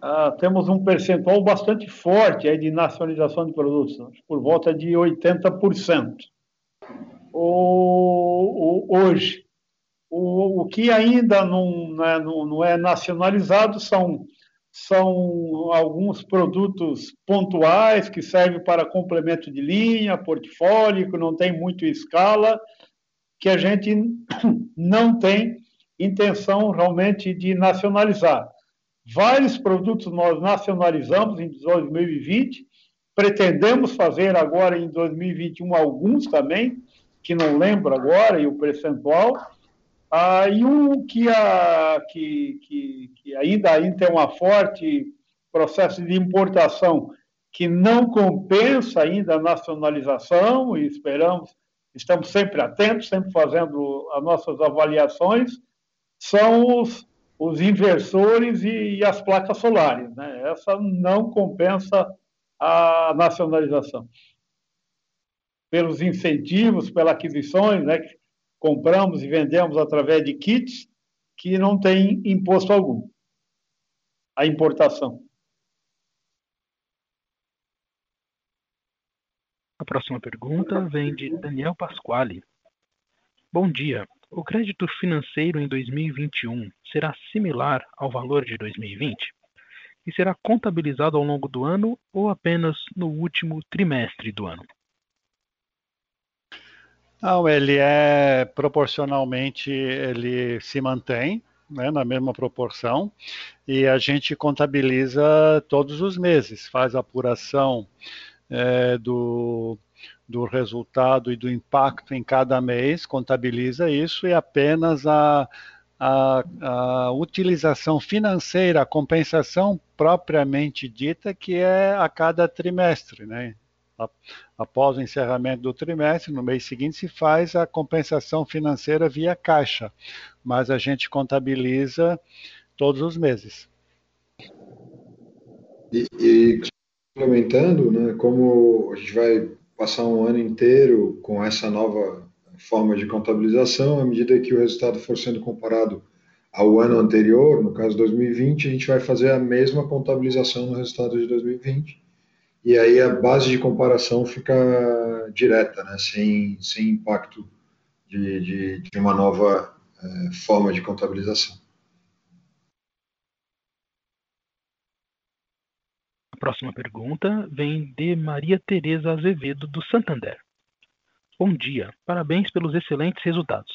ah, temos um percentual bastante forte aí de nacionalização de produtos, por volta de 80%. O, o, hoje, o, o que ainda não, né, não, não é nacionalizado são são alguns produtos pontuais que servem para complemento de linha, portfólio, que não tem muito escala, que a gente não tem intenção realmente de nacionalizar. Vários produtos nós nacionalizamos em 2020, pretendemos fazer agora em 2021 alguns também, que não lembro agora, e o percentual, ah, e um que, a, que, que, que ainda, ainda tem uma forte processo de importação que não compensa ainda a nacionalização e esperamos, estamos sempre atentos, sempre fazendo as nossas avaliações, são os, os inversores e, e as placas solares. Né? Essa não compensa a nacionalização. Pelos incentivos, pelas aquisições, né? Compramos e vendemos através de kits que não tem imposto algum. A importação. A próxima pergunta vem de Daniel Pasquale. Bom dia. O crédito financeiro em 2021 será similar ao valor de 2020? E será contabilizado ao longo do ano ou apenas no último trimestre do ano? Não, ele é proporcionalmente, ele se mantém né, na mesma proporção e a gente contabiliza todos os meses, faz a apuração é, do, do resultado e do impacto em cada mês, contabiliza isso e apenas a, a, a, utilização financeira, a compensação propriamente dita, que é a cada trimestre, né? Após o encerramento do trimestre, no mês seguinte, se faz a compensação financeira via caixa, mas a gente contabiliza todos os meses. E, e complementando, né, como a gente vai passar um ano inteiro com essa nova forma de contabilização, à medida que o resultado for sendo comparado ao ano anterior, no caso 2020, a gente vai fazer a mesma contabilização no resultado de 2020 e aí a base de comparação fica direta, né, sem, sem impacto de, de, de uma nova é, forma de contabilização. A próxima pergunta vem de Maria Tereza Azevedo, do Santander. Bom dia, parabéns pelos excelentes resultados.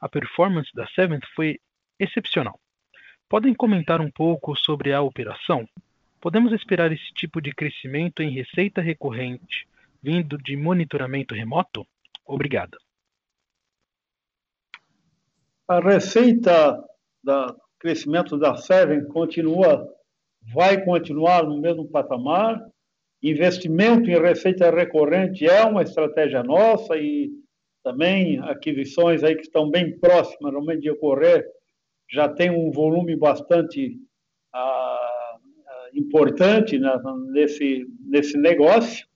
A performance da Seventh foi excepcional. Podem comentar um pouco sobre a operação? Podemos esperar esse tipo de crescimento em receita recorrente vindo de monitoramento remoto? Obrigada. A receita do crescimento da Seven continua, vai continuar no mesmo patamar. Investimento em receita recorrente é uma estratégia nossa e também aquisições aí que estão bem próximas realmente de ocorrer já tem um volume bastante ah, importante nesse, nesse negócio.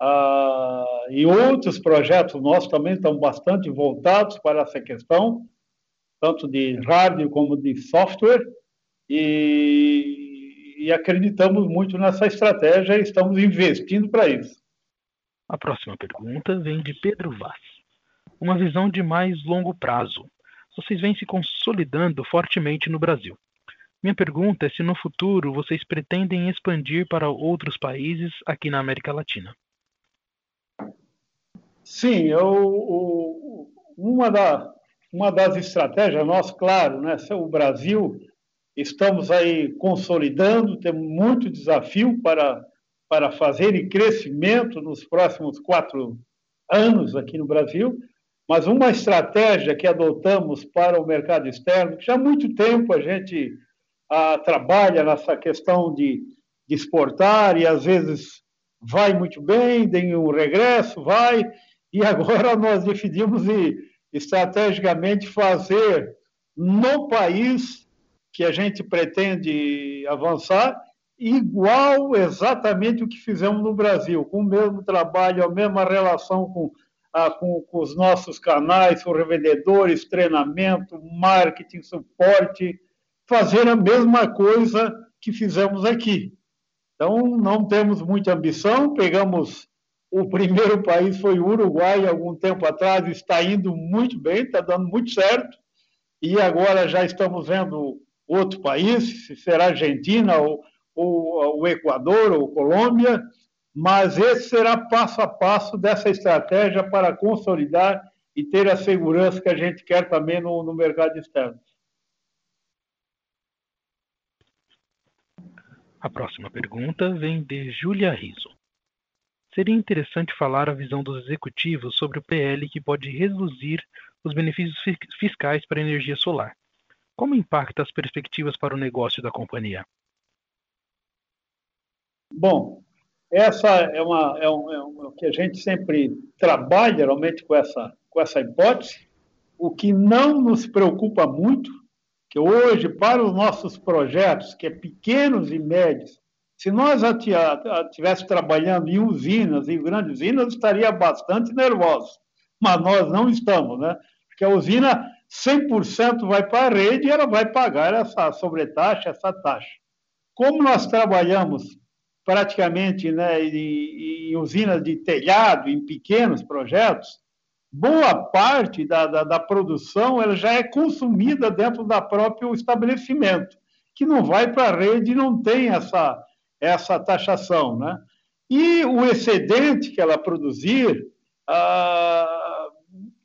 Ah, e outros projetos nossos também estão bastante voltados para essa questão, tanto de hardware como de software. E, e acreditamos muito nessa estratégia e estamos investindo para isso. A próxima pergunta vem de Pedro Vaz. Uma visão de mais longo prazo. Vocês vêm se consolidando fortemente no Brasil. Minha pergunta é se no futuro vocês pretendem expandir para outros países aqui na América Latina. Sim, eu, uma, da, uma das estratégias nossas, claro, né, o Brasil, estamos aí consolidando, temos muito desafio para, para fazer e crescimento nos próximos quatro anos aqui no Brasil, mas uma estratégia que adotamos para o mercado externo, que já há muito tempo a gente ah, trabalha nessa questão de, de exportar e às vezes vai muito bem, tem um regresso, vai, e agora nós decidimos estrategicamente fazer no país que a gente pretende avançar igual exatamente o que fizemos no Brasil, com o mesmo trabalho, a mesma relação com, a, com, com os nossos canais, com revendedores, treinamento, marketing, suporte, fazer a mesma coisa que fizemos aqui. Então, não temos muita ambição, pegamos o primeiro país foi o Uruguai, algum tempo atrás, está indo muito bem, está dando muito certo. E agora já estamos vendo outro país, se será Argentina ou, ou o Equador ou Colômbia, mas esse será passo a passo dessa estratégia para consolidar e ter a segurança que a gente quer também no, no mercado externo. A próxima pergunta vem de Júlia Riso. Seria interessante falar a visão dos executivos sobre o PL que pode reduzir os benefícios fiscais para a energia solar. Como impacta as perspectivas para o negócio da companhia? Bom, essa é, uma, é, um, é, um, é que a gente sempre trabalha, geralmente, com essa, com essa hipótese. O que não nos preocupa muito, que hoje, para os nossos projetos, que é pequenos e médios, se nós estivéssemos trabalhando em usinas, em grandes usinas, estaria bastante nervoso. Mas nós não estamos, né? Porque a usina 100% vai para a rede e ela vai pagar essa sobretaxa, essa taxa. Como nós trabalhamos praticamente né, em, em usinas de telhado, em pequenos projetos, boa parte da, da, da, produção ela já é consumida dentro da próprio estabelecimento, que não vai para a rede e não tem essa, essa taxação. Né? E o excedente que ela produzir, ah,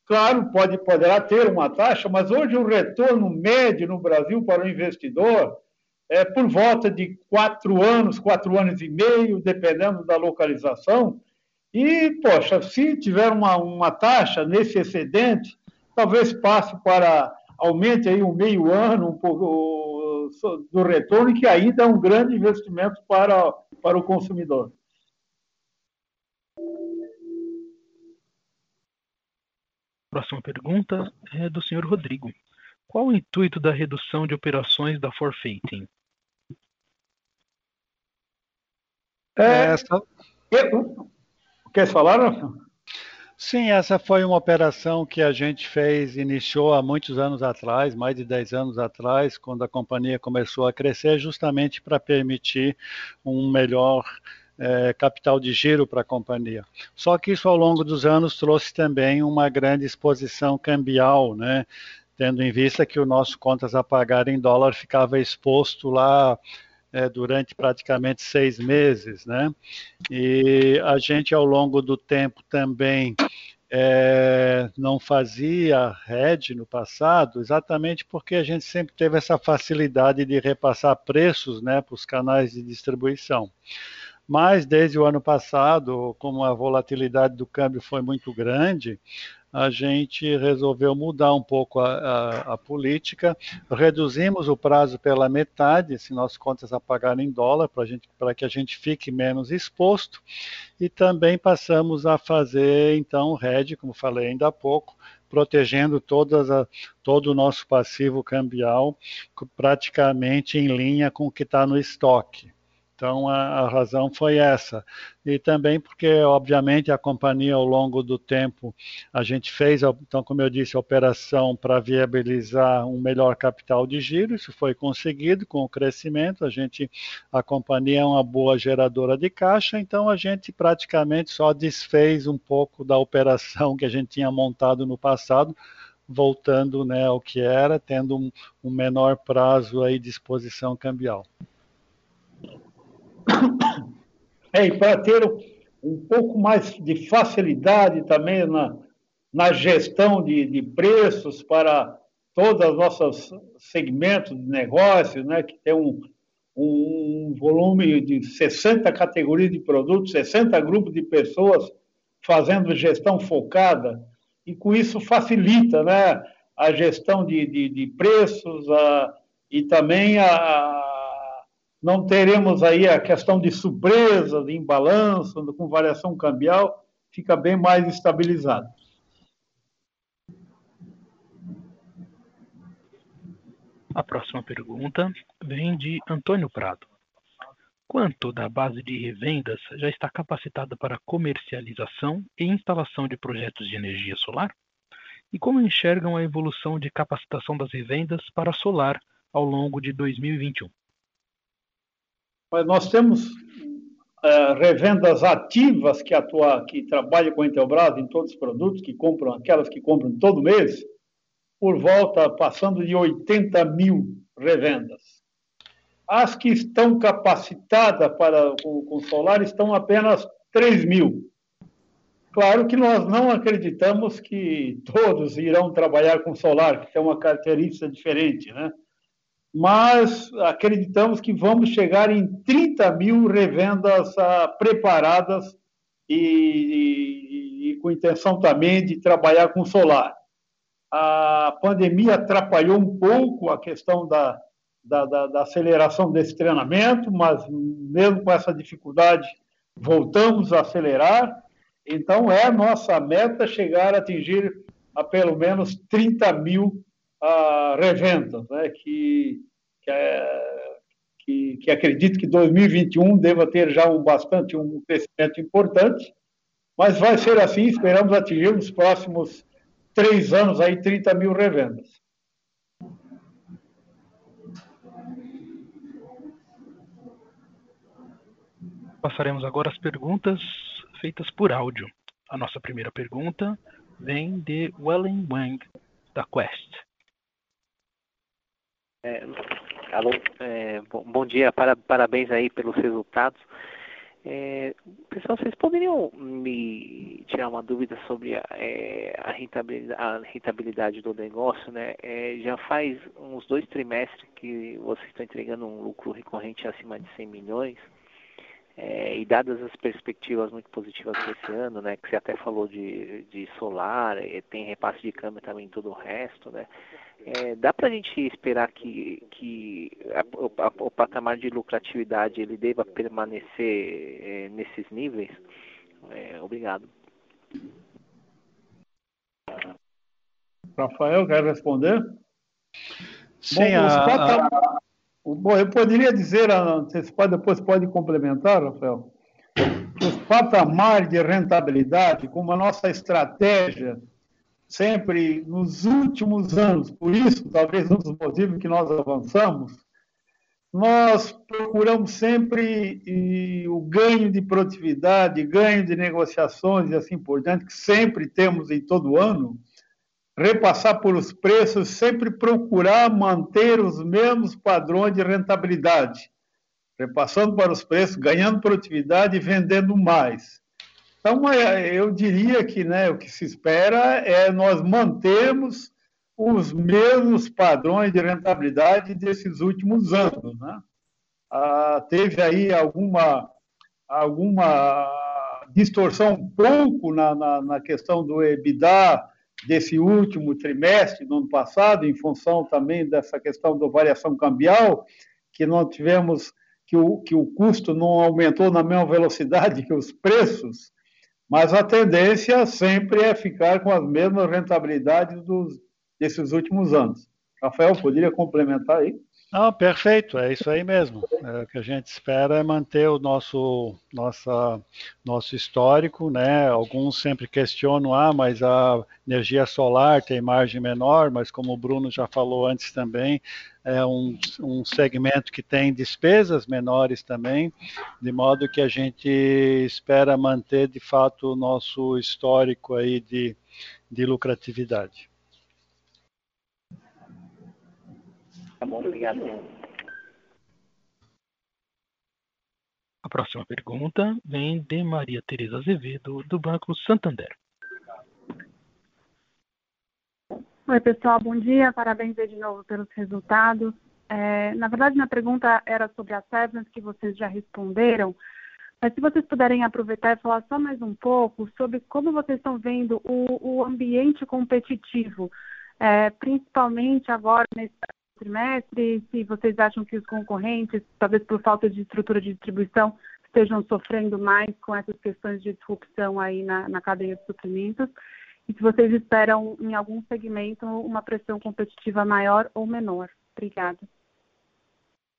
claro, pode, poderá ter uma taxa, mas hoje o retorno médio no Brasil para o investidor é por volta de quatro anos, quatro anos e meio, dependendo da localização. E, poxa, se tiver uma, uma taxa nesse excedente, talvez passe para aumente aí um meio ano, um pouco, do retorno, que ainda é um grande investimento para, para o consumidor. Próxima pergunta é do senhor Rodrigo. Qual o intuito da redução de operações da forfeiting? É, essa... Eu... Quer falar? Sim, essa foi uma operação que a gente fez, iniciou há muitos anos atrás, mais de 10 anos atrás, quando a companhia começou a crescer, justamente para permitir um melhor é, capital de giro para a companhia. Só que isso ao longo dos anos trouxe também uma grande exposição cambial, né? tendo em vista que o nosso contas a pagar em dólar ficava exposto lá é, durante praticamente seis meses, né? E a gente, ao longo do tempo, também é, não fazia hedge no passado, exatamente porque a gente sempre teve essa facilidade de repassar preços né, para os canais de distribuição. Mas desde o ano passado, como a volatilidade do câmbio foi muito grande, a gente resolveu mudar um pouco a, a, a, política, reduzimos o prazo pela metade, se nossas contas a pagar em dólar, para que a gente fique menos exposto, e também passamos a fazer, então, RED, como falei ainda há pouco, protegendo a, todo o nosso passivo cambial praticamente em linha com o que está no estoque. Então, a, a, razão foi essa. E também porque, obviamente, a companhia, ao longo do tempo, a gente fez, então, como eu disse, a operação para viabilizar um melhor capital de giro. Isso foi conseguido com o crescimento. A gente, a companhia é uma boa geradora de caixa, então a gente praticamente só desfez um pouco da operação que a gente tinha montado no passado voltando né, ao que era, tendo um, um menor prazo aí de exposição cambial. É, e para ter um pouco mais de facilidade também na, na gestão de, de preços para todos os nossos segmentos de negócio, né, que tem um, um volume de 60 categorias de produtos, 60 grupos de pessoas fazendo gestão focada, e com isso facilita né, a gestão de, de, de preços a, e também a, não teremos aí a questão de surpresa, de imbalanço, com variação cambial, fica bem mais estabilizado. A próxima pergunta vem de Antônio Prado. Quanto da base de revendas já está capacitada para comercialização e instalação de projetos de energia solar? E como enxergam a evolução de capacitação das revendas para solar ao longo de 2021? Mas nós temos é, revendas ativas que atuam, que trabalham com a Intelbras em todos os produtos, que compram aquelas que compram todo mês, por volta, passando de 80 mil revendas. As que estão capacitadas para o, com solar estão apenas 3 mil. Claro que nós não acreditamos que todos irão trabalhar com solar, que tem uma característica diferente, né? Mas acreditamos que vamos chegar em 30 mil revendas ah, preparadas e, e, e com intenção também de trabalhar com solar. A pandemia atrapalhou um pouco a questão da, da, da, da, aceleração desse treinamento, mas mesmo com essa dificuldade, voltamos a acelerar. Então, é nossa meta chegar a atingir a pelo menos 30 mil uh, revendas, né? que, que, é, que, que acredito que 2021 deva ter já um bastante um crescimento importante, mas vai ser assim, esperamos atingir nos próximos três anos aí 30 mil revendas. Passaremos agora às perguntas feitas por áudio. A nossa primeira pergunta vem de Wellen Wang, da Quest. É, alô, é, bom, bom, dia, para, parabéns aí pelos resultados. É, pessoal, vocês poderiam me tirar uma dúvida sobre a, é, a, rentabilidade, a rentabilidade, do negócio, né? É, já faz uns dois trimestres que vocês estão entregando um lucro recorrente acima de 100 milhões. É, e dadas as perspectivas muito positivas desse ano, né, que você até falou de, de solar, tem repasse de câmbio também todo o resto, né, é, dá para a gente esperar que, que a, a, o patamar de lucratividade ele deva permanecer é, nesses níveis? É, obrigado. Rafael, quer responder? Sim, Bom, a, Bom, eu poderia dizer, antecipar, depois pode complementar, Rafael, que os patamares de rentabilidade, como a nossa estratégia, sempre nos últimos anos, por isso, talvez um dos motivos que nós avançamos, nós procuramos sempre e, o ganho de produtividade, ganho de negociações e assim por diante, que sempre temos em todo ano, repassar por os preços, sempre procurar manter os mesmos padrões de rentabilidade, repassando para os preços, ganhando produtividade e vendendo mais. Então, é, eu diria que né, o que se espera é nós mantermos os mesmos padrões de rentabilidade desses últimos anos. Né? Ah, teve aí alguma, alguma distorção um pouco na, na, na questão do EBITDA, desse último trimestre do ano passado, em função também dessa questão da variação cambial, que não tivemos, que o, que o custo não aumentou na mesma velocidade que os preços, mas a tendência sempre é ficar com as mesmas rentabilidades dos, desses últimos anos. Rafael, poderia complementar aí? Ah, perfeito, é isso aí mesmo. É, o que a gente espera é manter o nosso, nossa, nosso histórico, né? Alguns sempre questionam, ah, mas a energia solar tem margem menor, mas como o Bruno já falou antes também, é um, um segmento que tem despesas menores também, de modo que a gente espera manter de fato o nosso histórico aí de, de lucratividade. Tá bom, obrigado. A próxima pergunta vem de Maria Tereza Azevedo, do Banco Santander. Oi, pessoal, bom dia. Parabéns de novo pelos resultados. É, na verdade, minha pergunta era sobre a Severance, que vocês já responderam. Mas se vocês puderem aproveitar e falar só mais um pouco sobre como vocês estão vendo o, o ambiente competitivo, é, principalmente agora nesse trimestre, se vocês acham que os concorrentes, talvez por falta de estrutura de distribuição, estejam sofrendo mais com essas questões de disrupção aí na, na cadeia de suprimentos, e se vocês esperam em algum segmento uma pressão competitiva maior ou menor. Obrigada.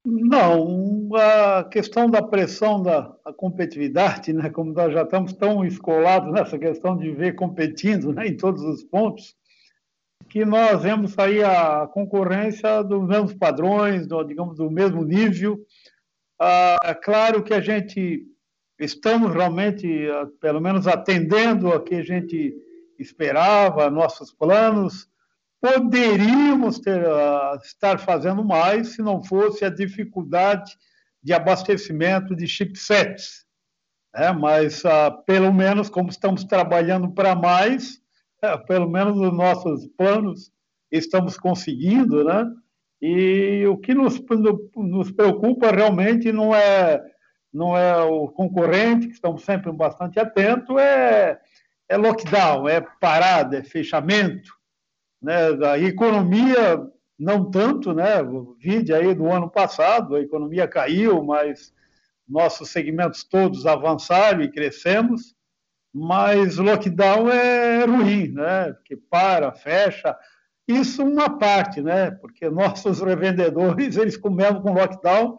Não, a questão da pressão da competitividade, né, como nós já estamos tão escolados nessa questão de ver competindo né, em todos os pontos, que nós vemos aí a concorrência dos mesmos padrões, do, digamos, do mesmo nível. Ah, é claro que a gente estamos realmente, ah, pelo menos, atendendo a que a gente esperava, nossos planos. Poderíamos ter, uh, estar fazendo mais se não fosse a dificuldade de abastecimento de chipsets. É, mas, uh, pelo menos, como estamos trabalhando para mais, pelo menos os nossos planos estamos conseguindo, né? E o que nos, nos preocupa realmente não é não é o concorrente, que estamos sempre bastante atentos, é, é lockdown, é parada, é fechamento. Né? A economia, não tanto, né? O vídeo aí do ano passado, a economia caiu, mas nossos segmentos todos avançaram e crescemos mas lockdown é ruim, né? Porque para, fecha. Isso uma parte, né? Porque nossos revendedores, eles mesmo com lockdown,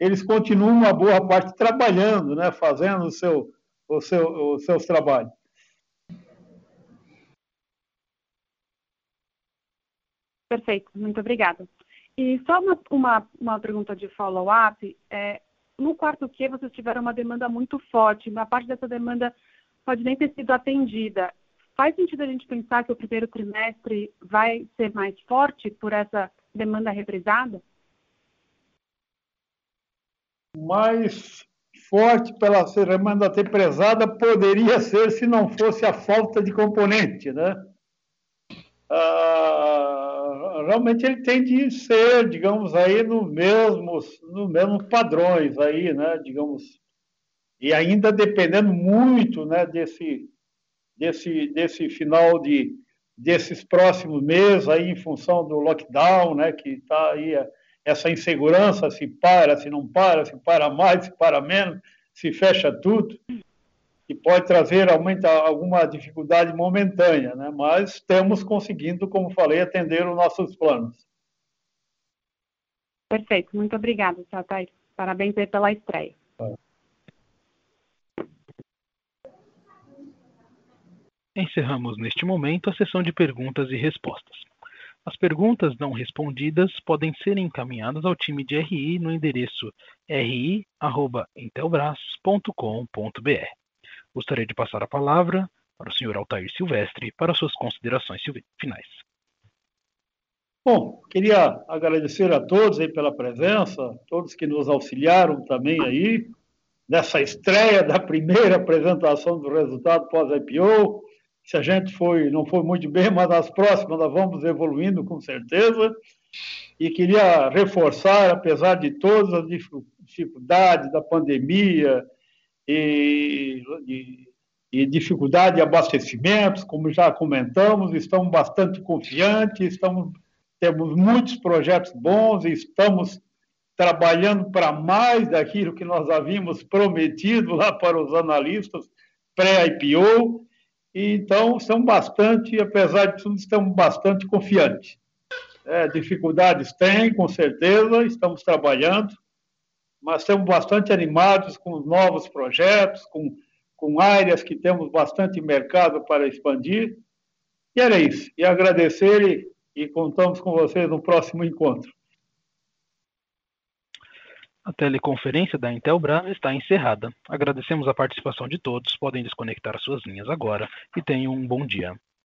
eles continuam uma boa parte trabalhando, né? Fazendo o seu, o seu, os seus trabalhos. Perfeito, muito obrigada. E só uma, uma, uma pergunta de follow-up. É, no quarto Q, vocês tiveram uma demanda muito forte. Uma parte dessa demanda pode nem ter sido atendida. Faz sentido a gente pensar que o primeiro trimestre vai ser mais forte por essa demanda reprisada? Mais forte pela demanda reprisada poderia ser se não fosse a falta de componente, né? Ah, realmente ele tem de ser, digamos aí, no mesmos, no mesmos padrões aí, né? Digamos, e ainda dependendo muito né, desse, desse, desse final de desses próximos meses aí em função do lockdown, né, que está aí essa insegurança se para, se não para, se para mais, se para menos, se fecha tudo, e pode trazer aumenta alguma dificuldade momentânea, né? Mas estamos conseguindo, como falei, atender os nossos planos. Perfeito, muito obrigada, Satair. Parabéns aí pela estreia. Encerramos neste momento a sessão de perguntas e respostas. As perguntas não respondidas podem ser encaminhadas ao time de RI no endereço ri@intelbras.com.br. Gostaria de passar a palavra para o senhor Altair Silvestre para suas considerações finais. Bom, queria agradecer a todos aí pela presença, todos que nos auxiliaram também aí nessa estreia da primeira apresentação do resultado pós-IPO se a gente foi, não foi muito bem, mas nas próximas nós vamos evoluindo com certeza. E queria reforçar, apesar de todas as dificuldades da pandemia e, e, e dificuldade de abastecimentos, como já comentamos, estamos bastante confiantes, estamos, temos muitos projetos bons e estamos trabalhando para mais daquilo que nós havíamos prometido lá para os analistas pré-IPO então, são bastante, apesar de tudo, estamos bastante confiantes. É, dificuldades tem, com certeza, estamos trabalhando, mas estamos bastante animados com os novos projetos, com, com áreas que temos bastante mercado para expandir. E era isso. E agradecer e, e contamos com vocês no próximo encontro. A teleconferência da Intelbras está encerrada. Agradecemos a participação de todos. Podem desconectar suas linhas agora e tenham um bom dia.